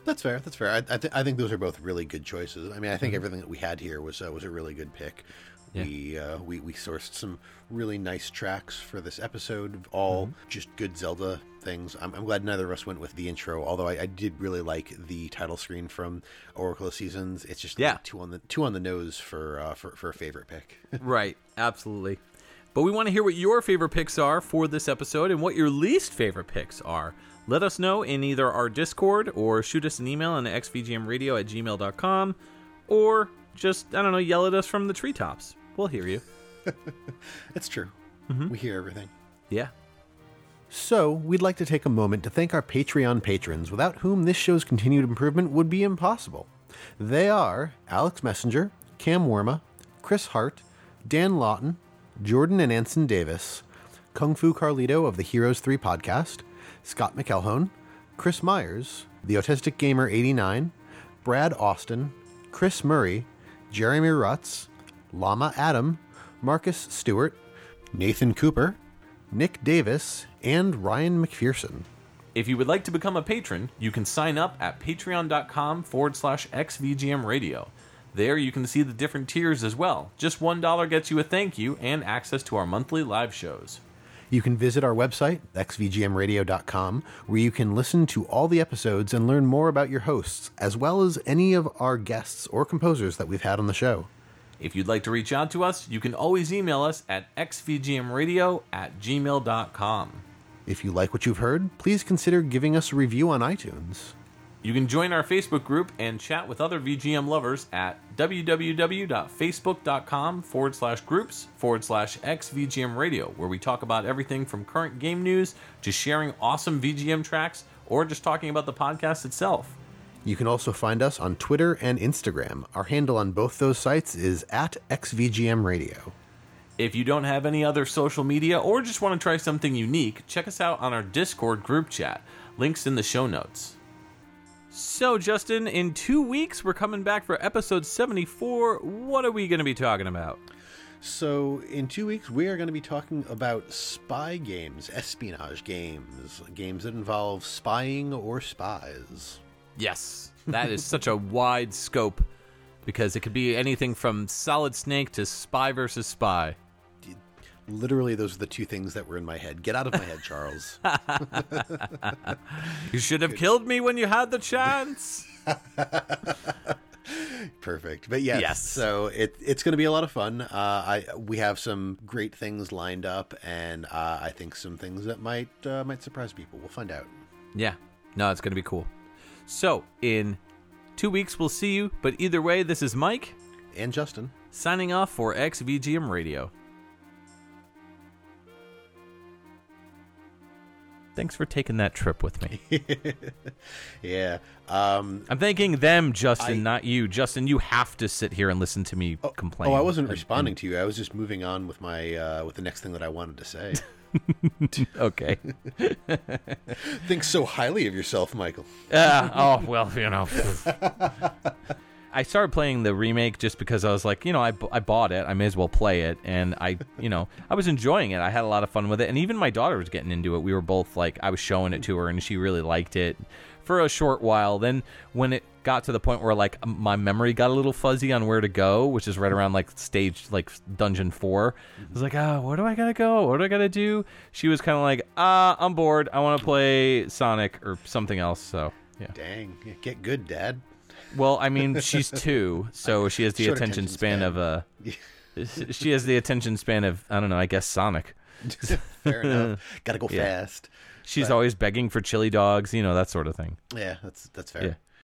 That's fair. That's fair. I, I, th- I think those are both really good choices. I mean, I think everything that we had here was uh, was a really good pick. Yeah. We, uh, we we sourced some really nice tracks for this episode, all just good Zelda things. I'm, I'm glad neither of us went with the intro, although I, I did really like the title screen from Oracle of Seasons. It's just Yeah. two on the two on the nose for uh, for for a favorite pick. right, absolutely. But we want to hear what your favorite picks are for this episode and what your least favorite picks are. Let us know in either our Discord or shoot us an email on xvgmradio at gmail.com or just, I don't know, yell at us from the treetops. We'll hear you. it's true. Mm-hmm. We hear everything. Yeah. So, we'd like to take a moment to thank our Patreon patrons, without whom this show's continued improvement would be impossible. They are Alex Messenger, Cam Worma, Chris Hart, Dan Lawton, Jordan and Anson Davis, Kung Fu Carlito of the Heroes 3 podcast, Scott McElhone, Chris Myers, The Autistic Gamer 89, Brad Austin, Chris Murray, Jeremy Rutz, Lama Adam, Marcus Stewart, Nathan Cooper, Nick Davis, and Ryan McPherson. If you would like to become a patron, you can sign up at patreon.com forward slash xvgm radio. There you can see the different tiers as well. Just $1 gets you a thank you and access to our monthly live shows. You can visit our website, xvgmradio.com, where you can listen to all the episodes and learn more about your hosts, as well as any of our guests or composers that we've had on the show. If you'd like to reach out to us, you can always email us at xvgmradio at gmail.com. If you like what you've heard, please consider giving us a review on iTunes. You can join our Facebook group and chat with other VGM lovers at www.facebook.com forward slash groups forward slash xVGM radio, where we talk about everything from current game news to sharing awesome VGM tracks or just talking about the podcast itself. You can also find us on Twitter and Instagram. Our handle on both those sites is at xvgmradio. If you don't have any other social media or just want to try something unique, check us out on our Discord group chat. Links in the show notes. So, Justin, in two weeks, we're coming back for episode 74. What are we going to be talking about? So, in two weeks, we are going to be talking about spy games, espionage games, games that involve spying or spies. Yes, that is such a wide scope because it could be anything from Solid Snake to Spy versus Spy. Literally, those are the two things that were in my head. Get out of my head, Charles. You should have killed me when you had the chance. Perfect. But yes, Yes. so it, it's going to be a lot of fun. Uh, I we have some great things lined up, and uh, I think some things that might uh, might surprise people. We'll find out. yeah, no, it's going to be cool. So, in two weeks, we'll see you. But either way, this is Mike And Justin, signing off for XVGM Radio. Thanks for taking that trip with me. yeah. Um, I'm thanking them, Justin, I- not you. Justin, you have to sit here and listen to me complain. oh, I wasn't And- responding to you. I was just moving on with my uh, with the next thing that I wanted to say. Okay. Think so highly of yourself, Michael. Uh, oh well, you know. I started playing the remake just because I was like, you know, I, I bought it. I may as well play it, and I, you know, I was enjoying it. I had a lot of fun with it, and even my daughter was getting into it. We were both like, I was showing it to her, and she really liked it for a short while. Then when it got to the point where like my memory got a little fuzzy on where to go, which is right around like stage like dungeon four, I was like, ah, where do I gotta go? What do I gotta do? She was kind of like, ah, I'm bored. I want to play Sonic or something else. So yeah. Dang, get good, Dad. Well, I mean, she's two, so she has the Short attention, attention span, span. of a. she has the attention span of I don't know. I guess Sonic. Fair enough. Got to go Yeah. fast. She's always begging for chili dogs, you know that sort of thing. Yeah, that's that's fair. Yeah.